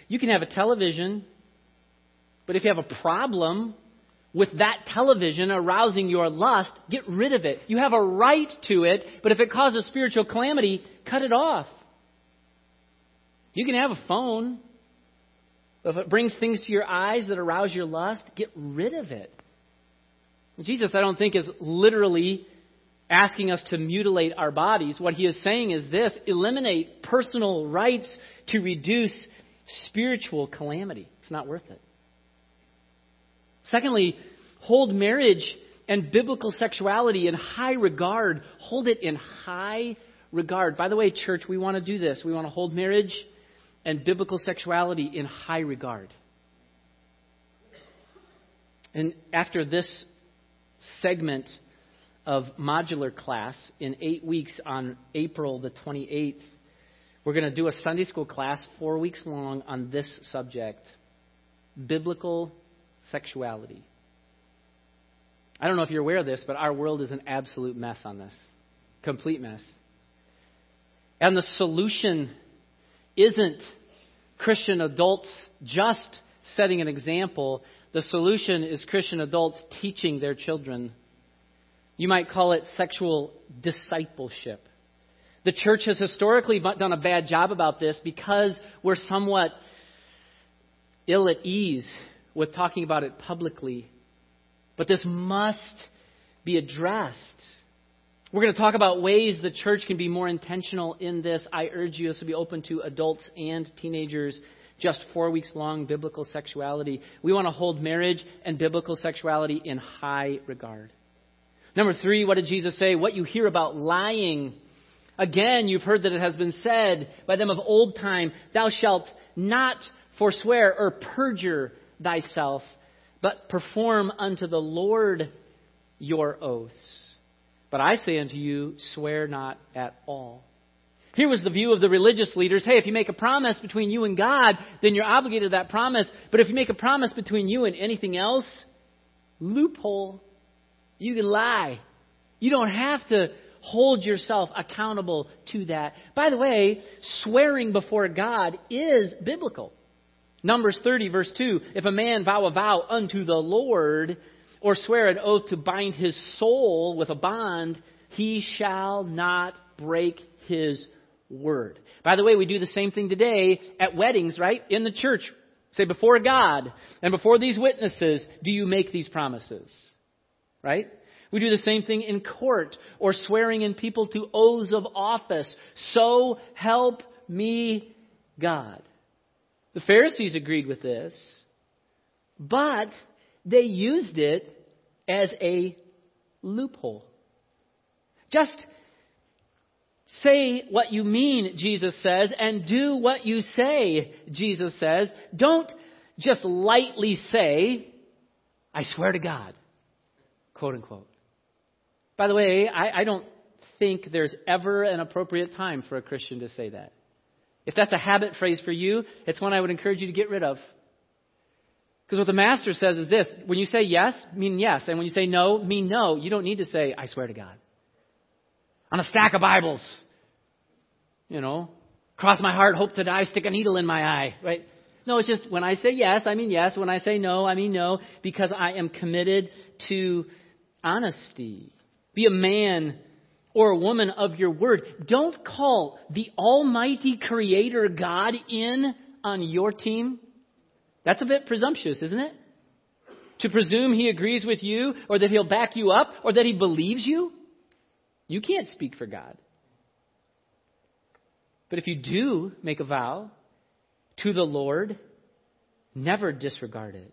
You can have a television, but if you have a problem with that television arousing your lust, get rid of it. You have a right to it, but if it causes spiritual calamity, cut it off. You can have a phone. If it brings things to your eyes that arouse your lust, get rid of it. Jesus, I don't think, is literally asking us to mutilate our bodies. What he is saying is this eliminate personal rights to reduce spiritual calamity. It's not worth it. Secondly, hold marriage and biblical sexuality in high regard. Hold it in high regard. By the way, church, we want to do this. We want to hold marriage and biblical sexuality in high regard. And after this segment of modular class in eight weeks on April the 28th. We're going to do a Sunday school class four weeks long on this subject biblical sexuality. I don't know if you're aware of this, but our world is an absolute mess on this. Complete mess. And the solution isn't Christian adults just setting an example, the solution is Christian adults teaching their children. You might call it sexual discipleship. The church has historically done a bad job about this because we're somewhat ill at ease with talking about it publicly. But this must be addressed. We're going to talk about ways the church can be more intentional in this. I urge you to be open to adults and teenagers just four weeks long, biblical sexuality. We want to hold marriage and biblical sexuality in high regard. Number three, what did Jesus say? What you hear about lying. Again, you've heard that it has been said by them of old time, Thou shalt not forswear or perjure thyself, but perform unto the Lord your oaths. But I say unto you, swear not at all here was the view of the religious leaders. Hey, if you make a promise between you and God, then you're obligated to that promise. But if you make a promise between you and anything else, loophole. You can lie. You don't have to hold yourself accountable to that. By the way, swearing before God is biblical. Numbers 30, verse 2 If a man vow a vow unto the Lord, or swear an oath to bind his soul with a bond, he shall not break his word. By the way, we do the same thing today at weddings, right? In the church. Say, before God and before these witnesses, do you make these promises? Right? We do the same thing in court or swearing in people to oaths of office. So help me God. The Pharisees agreed with this, but they used it as a loophole. Just Say what you mean, Jesus says, and do what you say, Jesus says. Don't just lightly say, I swear to God, quote unquote. By the way, I, I don't think there's ever an appropriate time for a Christian to say that. If that's a habit phrase for you, it's one I would encourage you to get rid of. Because what the master says is this when you say yes, mean yes. And when you say no, mean no. You don't need to say, I swear to God on a stack of Bibles. You know, cross my heart, hope to die, stick a needle in my eye, right? No, it's just when I say yes, I mean yes. When I say no, I mean no, because I am committed to honesty. Be a man or a woman of your word. Don't call the Almighty Creator God in on your team. That's a bit presumptuous, isn't it? To presume He agrees with you, or that He'll back you up, or that He believes you. You can't speak for God. But if you do make a vow to the Lord, never disregard it.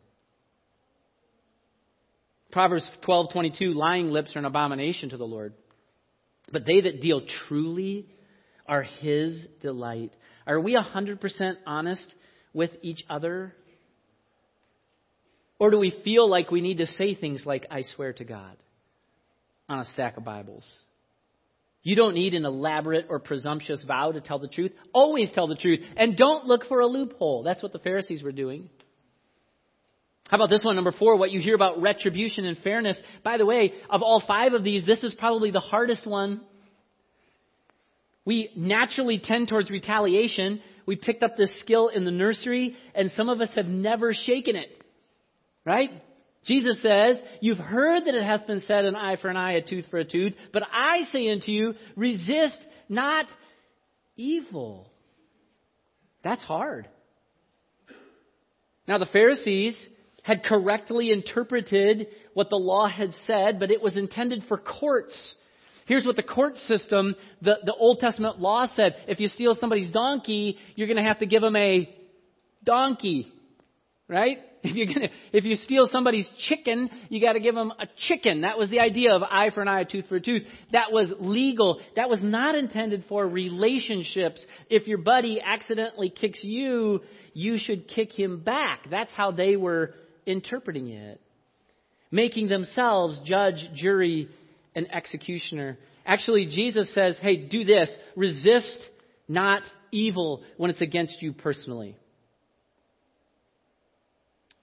Proverbs 12:22 lying lips are an abomination to the Lord. But they that deal truly are his delight. Are we 100% honest with each other? Or do we feel like we need to say things like, I swear to God, on a stack of Bibles? You don't need an elaborate or presumptuous vow to tell the truth. Always tell the truth. And don't look for a loophole. That's what the Pharisees were doing. How about this one, number four, what you hear about retribution and fairness? By the way, of all five of these, this is probably the hardest one. We naturally tend towards retaliation. We picked up this skill in the nursery, and some of us have never shaken it. Right? Jesus says, You've heard that it hath been said, an eye for an eye, a tooth for a tooth. But I say unto you, resist not evil. That's hard. Now, the Pharisees had correctly interpreted what the law had said, but it was intended for courts. Here's what the court system, the, the Old Testament law said. If you steal somebody's donkey, you're going to have to give them a donkey. Right? [LAUGHS] If you're gonna, if you steal somebody's chicken, you got to give them a chicken. That was the idea of eye for an eye, tooth for a tooth. That was legal. That was not intended for relationships. If your buddy accidentally kicks you, you should kick him back. That's how they were interpreting it. Making themselves judge, jury, and executioner. Actually, Jesus says, hey, do this. Resist not evil when it's against you personally.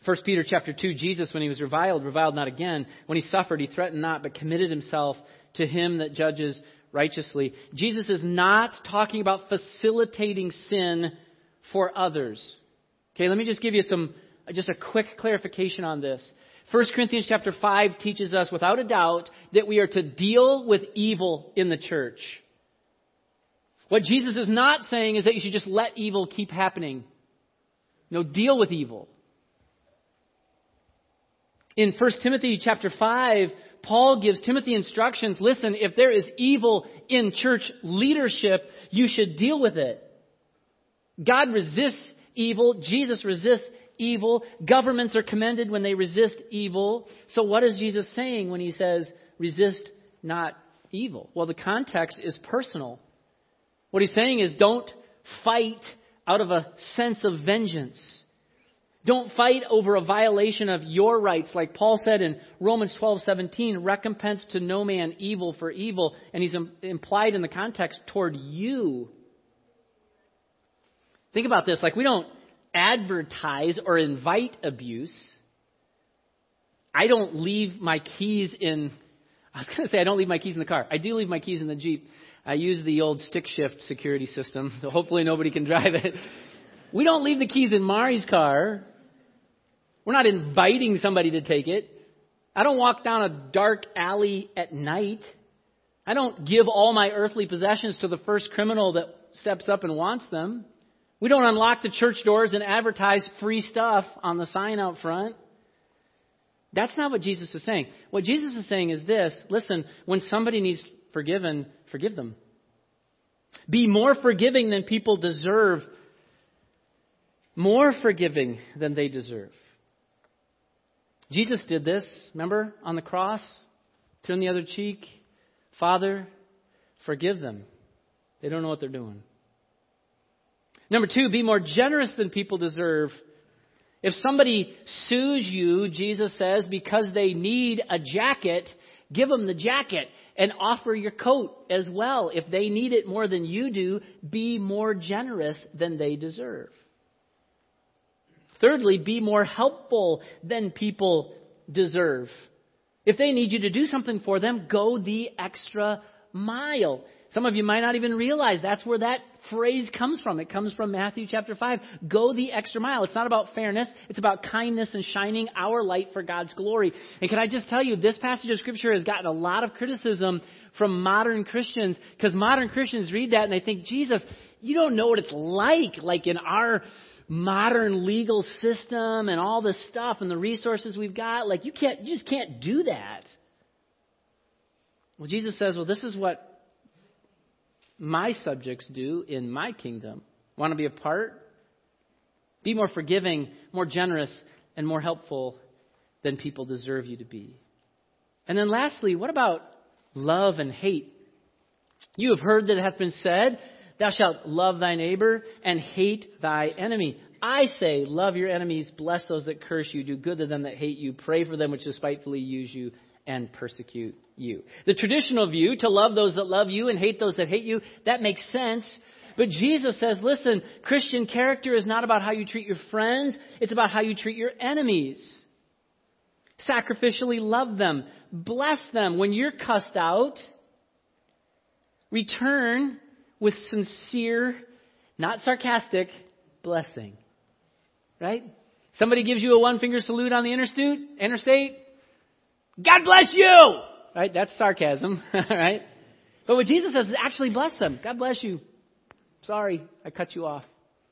1 Peter chapter 2, Jesus, when he was reviled, reviled not again. When he suffered, he threatened not, but committed himself to him that judges righteously. Jesus is not talking about facilitating sin for others. Okay, let me just give you some, Uh, just a quick clarification on this. 1 Corinthians chapter 5 teaches us without a doubt that we are to deal with evil in the church. What Jesus is not saying is that you should just let evil keep happening. No, deal with evil. In 1 Timothy chapter 5, Paul gives Timothy instructions. Listen, if there is evil in church leadership, you should deal with it. God resists evil. Jesus resists evil. Governments are commended when they resist evil. So what is Jesus saying when he says, resist not evil? Well, the context is personal. What he's saying is don't fight out of a sense of vengeance. Don't fight over a violation of your rights, like Paul said in Romans 12:17, recompense to no man evil for evil, and he's implied in the context toward you. Think about this, like we don't advertise or invite abuse. I don't leave my keys in I was going to say I don't leave my keys in the car. I do leave my keys in the Jeep. I use the old stick shift security system, so hopefully nobody can drive it. We don't leave the keys in Mari's car. We're not inviting somebody to take it. I don't walk down a dark alley at night. I don't give all my earthly possessions to the first criminal that steps up and wants them. We don't unlock the church doors and advertise free stuff on the sign out front. That's not what Jesus is saying. What Jesus is saying is this listen, when somebody needs forgiven, forgive them. Be more forgiving than people deserve, more forgiving than they deserve. Jesus did this, remember, on the cross? Turn the other cheek. Father, forgive them. They don't know what they're doing. Number two, be more generous than people deserve. If somebody sues you, Jesus says, because they need a jacket, give them the jacket and offer your coat as well. If they need it more than you do, be more generous than they deserve. Thirdly, be more helpful than people deserve. If they need you to do something for them, go the extra mile. Some of you might not even realize that's where that phrase comes from. It comes from Matthew chapter 5. Go the extra mile. It's not about fairness, it's about kindness and shining our light for God's glory. And can I just tell you, this passage of Scripture has gotten a lot of criticism from modern Christians because modern Christians read that and they think, Jesus, you don't know what it's like, like in our modern legal system and all this stuff and the resources we've got. Like you can't, you just can't do that. Well, Jesus says, well, this is what my subjects do in my kingdom. Want to be a part? Be more forgiving, more generous, and more helpful than people deserve you to be. And then lastly, what about love and hate? You have heard that it hath been said, Thou shalt love thy neighbor and hate thy enemy. I say, love your enemies, bless those that curse you, do good to them that hate you, pray for them which despitefully use you and persecute you. The traditional view, to love those that love you and hate those that hate you, that makes sense. But Jesus says, listen, Christian character is not about how you treat your friends, it's about how you treat your enemies. Sacrificially love them, bless them. When you're cussed out, return with sincere, not sarcastic, blessing. Right? Somebody gives you a one finger salute on the interstate, interstate, God bless you! Right? That's sarcasm, [LAUGHS] right? But what Jesus says is actually bless them. God bless you. Sorry, I cut you off.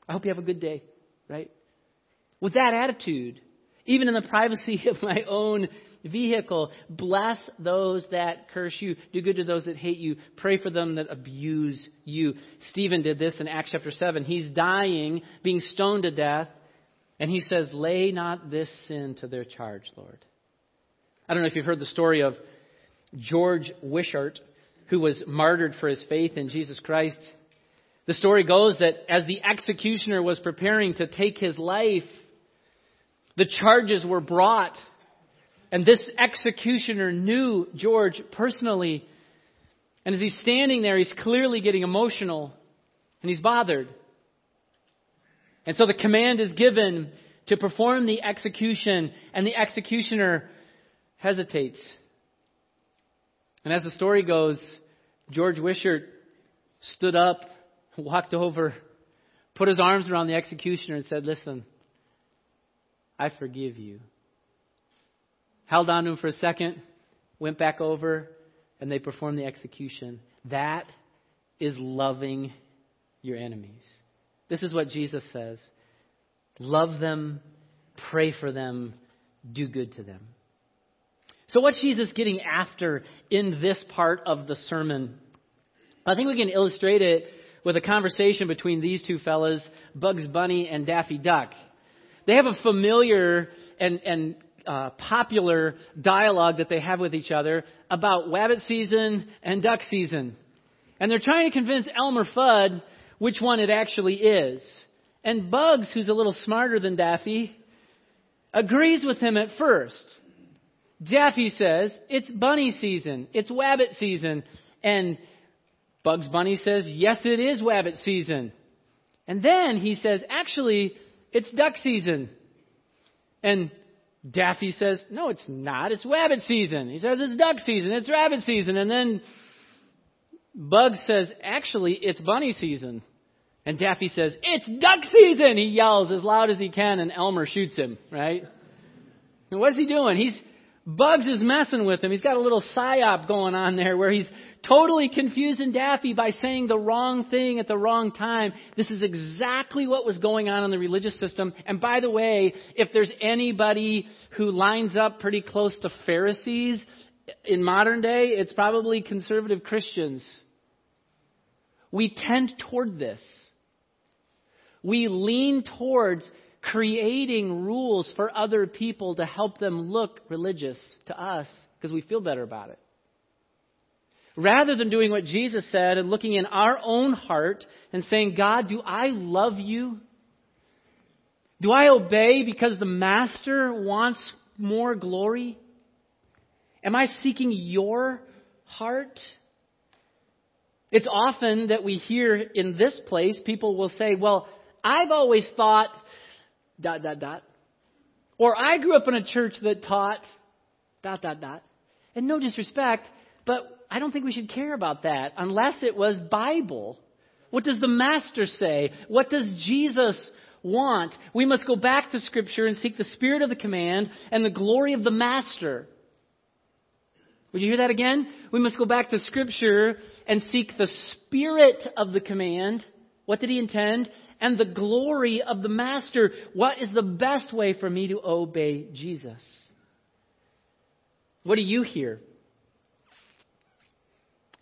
I hope you have a good day, right? With that attitude, even in the privacy [LAUGHS] of my own vehicle, bless those that curse you, do good to those that hate you, pray for them that abuse you. Stephen did this in Acts chapter 7. He's dying, being stoned to death, and he says, Lay not this sin to their charge, Lord. I don't know if you've heard the story of George Wishart, who was martyred for his faith in Jesus Christ. The story goes that as the executioner was preparing to take his life, the charges were brought. And this executioner knew George personally. And as he's standing there, he's clearly getting emotional and he's bothered. And so the command is given to perform the execution, and the executioner hesitates. And as the story goes, George Wishart stood up, [LAUGHS] walked over, put his arms around the executioner, and said, Listen, I forgive you. Held on to him for a second, went back over, and they performed the execution. That is loving your enemies. This is what Jesus says love them, pray for them, do good to them. So, what's Jesus getting after in this part of the sermon? I think we can illustrate it with a conversation between these two fellas, Bugs Bunny and Daffy Duck. They have a familiar and, and uh, popular dialogue that they have with each other about wabbit season and duck season. And they're trying to convince Elmer Fudd which one it actually is. And Bugs, who's a little smarter than Daffy, agrees with him at first. Daffy says, it's bunny season. It's wabbit season. And Bugs Bunny says, yes, it is wabbit season. And then he says, actually, it's duck season. And Daffy says, no, it's not. It's rabbit season. He says, it's duck season. It's rabbit season. And then Bugs says, actually, it's bunny season. And Daffy says, It's duck season! He yells as loud as he can, and Elmer shoots him, right? And what's he doing? He's Bugs is messing with him. He's got a little psyop going on there where he's totally confusing Daffy by saying the wrong thing at the wrong time. This is exactly what was going on in the religious system. And by the way, if there's anybody who lines up pretty close to Pharisees in modern day, it's probably conservative Christians. We tend toward this we lean towards creating rules for other people to help them look religious to us because we feel better about it. Rather than doing what Jesus said and looking in our own heart and saying, God, do I love you? Do I obey because the Master wants more glory? Am I seeking your heart? It's often that we hear in this place, people will say, Well, I've always thought, dot, dot, dot. Or I grew up in a church that taught, dot, dot, dot. And no disrespect, but I don't think we should care about that unless it was Bible. What does the Master say? What does Jesus want? We must go back to Scripture and seek the spirit of the command and the glory of the Master. Would you hear that again? We must go back to Scripture and seek the spirit of the command. What did he intend? And the glory of the Master. What is the best way for me to obey Jesus? What do you hear?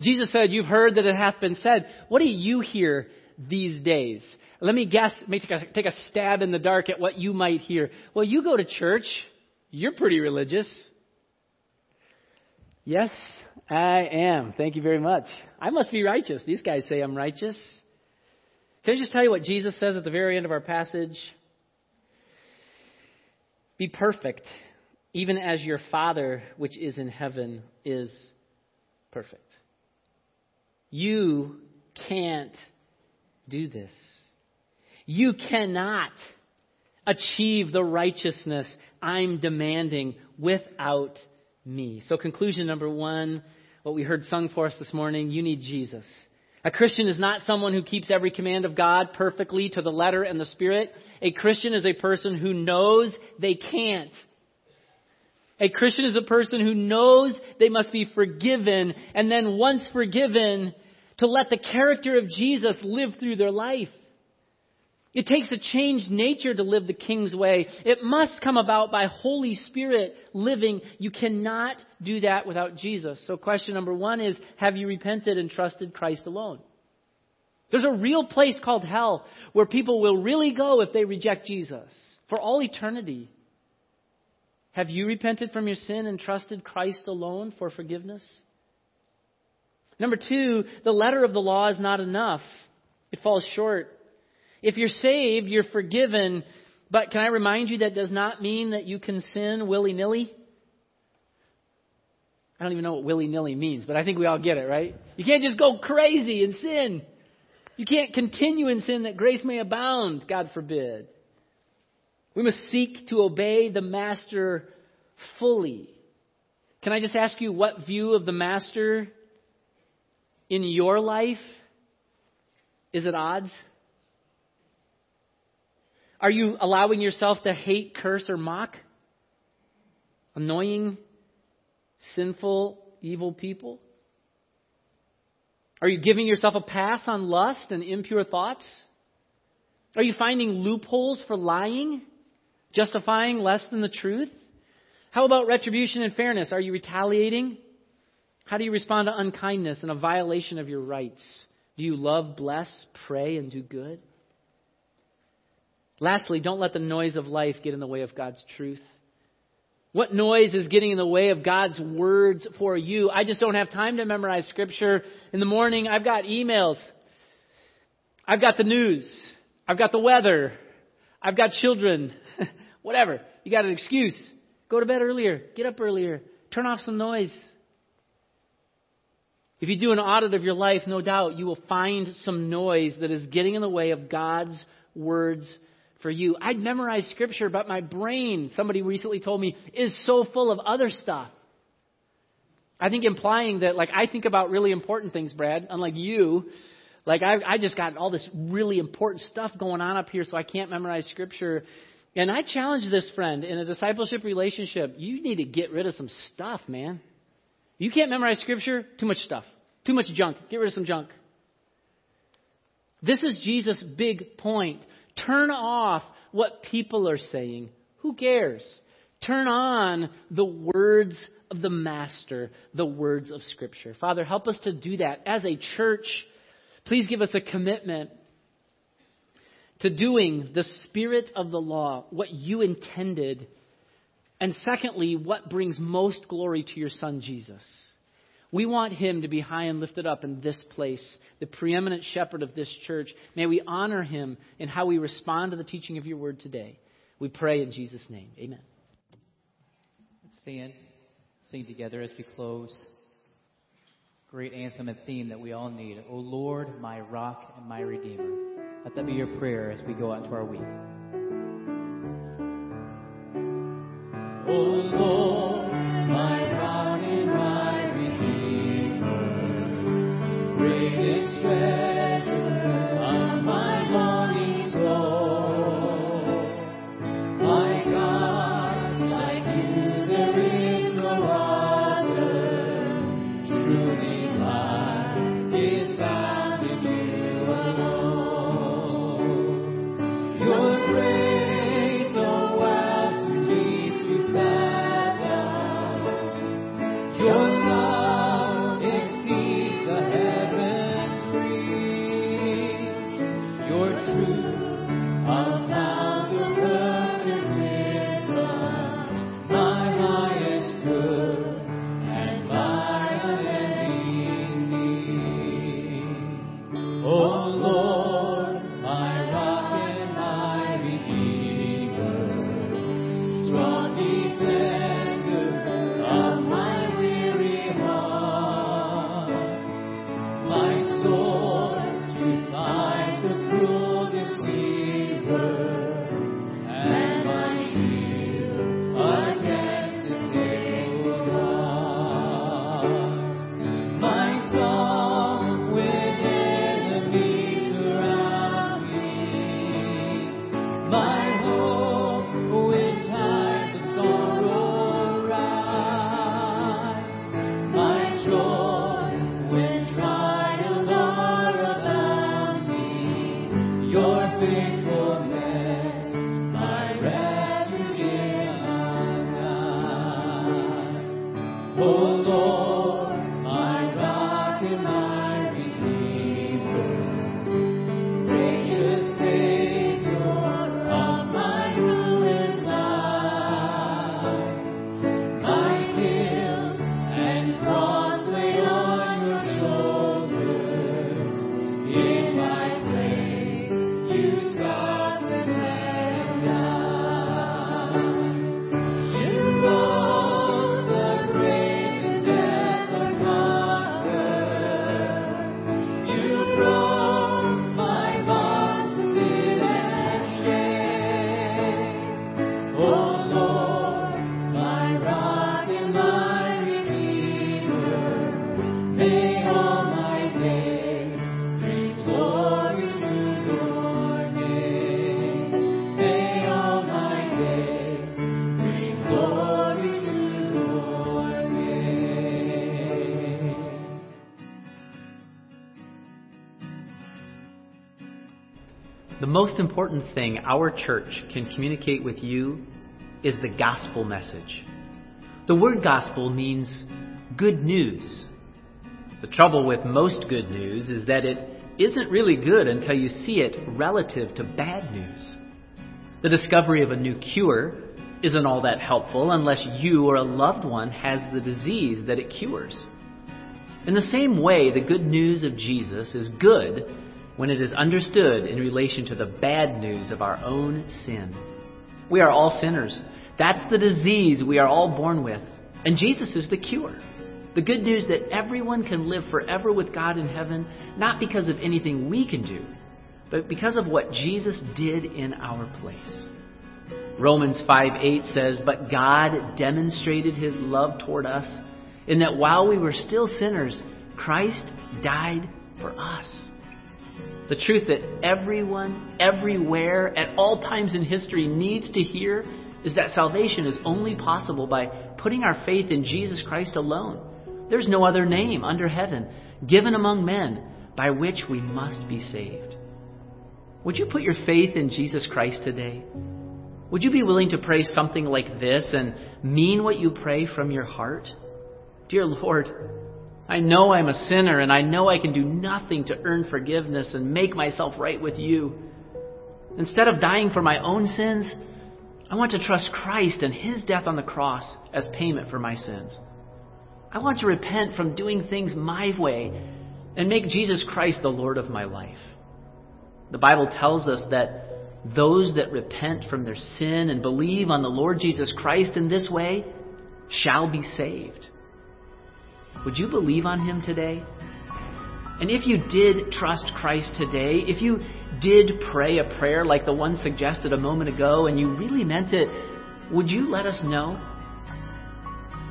Jesus said, You've heard that it hath been said. What do you hear these days? Let me guess, me take a, take a stab in the dark at what you might hear. Well, you go to church. You're pretty religious. Yes, I am. Thank you very much. I must be righteous. These guys say I'm righteous. Can I just tell you what Jesus says at the very end of our passage? Be perfect, even as your Father which is in heaven is perfect. You can't do this. You cannot achieve the righteousness I'm demanding without me. So, conclusion number one, what we heard sung for us this morning you need Jesus. A Christian is not someone who keeps every command of God perfectly to the letter and the spirit. A Christian is a person who knows they can't. A Christian is a person who knows they must be forgiven, and then once forgiven, to let the character of Jesus live through their life. It takes a changed nature to live the King's way. It must come about by Holy Spirit living. You cannot do that without Jesus. So, question number one is Have you repented and trusted Christ alone? There's a real place called hell where people will really go if they reject Jesus for all eternity. Have you repented from your sin and trusted Christ alone for forgiveness? Number two, the letter of the law is not enough. It falls short. If you're saved, you're forgiven. But can I remind you that does not mean that you can sin willy nilly? I don't even know what willy nilly means, but I think we all get it, right? You can't just go crazy and sin. You can't continue in sin that grace may abound, God forbid. We must seek to obey the Master fully. Can I just ask you what view of the Master in your life is at odds? Are you allowing yourself to hate, curse, or mock annoying, sinful, evil people? Are you giving yourself a pass on lust and impure thoughts? Are you finding loopholes for lying? justifying less than the truth? How about retribution and fairness? Are you retaliating? How do you respond to unkindness and a violation of your rights? Do you love, bless, pray, and do good? Lastly, don't let the noise of life get in the way of God's truth. What noise is getting in the way of God's words for you? I just don't have time to memorize scripture. In the morning, I've got emails. I've got the news. I've got the weather. I've got children. [LAUGHS] Whatever. You got an excuse. Go to bed earlier. Get up earlier. Turn off some noise. If you do an audit of your life, no doubt you will find some noise that is getting in the way of God's words for you. I'd memorize scripture, but my brain, somebody recently told me, is so full of other stuff. I think implying that, like, I think about really important things, Brad, unlike you. Like, I, I just got all this really important stuff going on up here, so I can't memorize scripture. And I challenge this friend in a discipleship relationship, you need to get rid of some stuff, man. You can't memorize scripture, too much stuff, too much junk. Get rid of some junk. This is Jesus' big point. Turn off what people are saying. Who cares? Turn on the words of the Master, the words of Scripture. Father, help us to do that. As a church, please give us a commitment to doing the spirit of the law, what you intended. And secondly, what brings most glory to your Son, Jesus. We want him to be high and lifted up in this place, the preeminent shepherd of this church. May we honor him in how we respond to the teaching of your word today. We pray in Jesus' name. Amen. Let's stand, sing together as we close. Great anthem and theme that we all need. O Lord, my rock and my redeemer. Let that be your prayer as we go out to our week. O Lord, most important thing our church can communicate with you is the gospel message. The word gospel means good news. The trouble with most good news is that it isn't really good until you see it relative to bad news. The discovery of a new cure isn't all that helpful unless you or a loved one has the disease that it cures. In the same way, the good news of Jesus is good when it is understood in relation to the bad news of our own sin. We are all sinners. That's the disease we are all born with. And Jesus is the cure. The good news that everyone can live forever with God in heaven, not because of anything we can do, but because of what Jesus did in our place. Romans 5 8 says, But God demonstrated his love toward us in that while we were still sinners, Christ died for us. The truth that everyone, everywhere, at all times in history needs to hear is that salvation is only possible by putting our faith in Jesus Christ alone. There's no other name under heaven given among men by which we must be saved. Would you put your faith in Jesus Christ today? Would you be willing to pray something like this and mean what you pray from your heart? Dear Lord, I know I'm a sinner and I know I can do nothing to earn forgiveness and make myself right with you. Instead of dying for my own sins, I want to trust Christ and His death on the cross as payment for my sins. I want to repent from doing things my way and make Jesus Christ the Lord of my life. The Bible tells us that those that repent from their sin and believe on the Lord Jesus Christ in this way shall be saved. Would you believe on him today? And if you did trust Christ today, if you did pray a prayer like the one suggested a moment ago and you really meant it, would you let us know?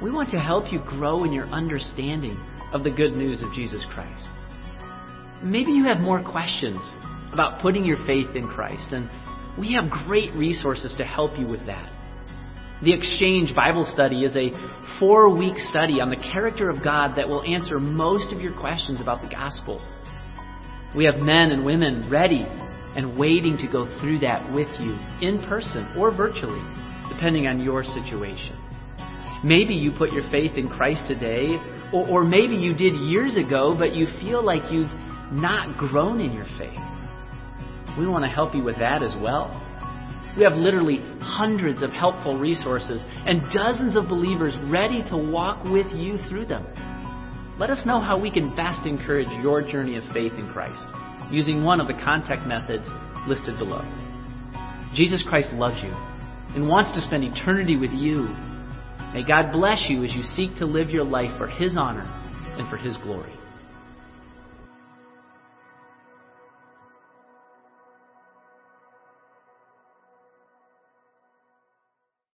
We want to help you grow in your understanding of the good news of Jesus Christ. Maybe you have more questions about putting your faith in Christ, and we have great resources to help you with that. The Exchange Bible Study is a four week study on the character of God that will answer most of your questions about the gospel. We have men and women ready and waiting to go through that with you in person or virtually, depending on your situation. Maybe you put your faith in Christ today, or, or maybe you did years ago, but you feel like you've not grown in your faith. We want to help you with that as well. We have literally hundreds of helpful resources and dozens of believers ready to walk with you through them. Let us know how we can best encourage your journey of faith in Christ using one of the contact methods listed below. Jesus Christ loves you and wants to spend eternity with you. May God bless you as you seek to live your life for His honor and for His glory.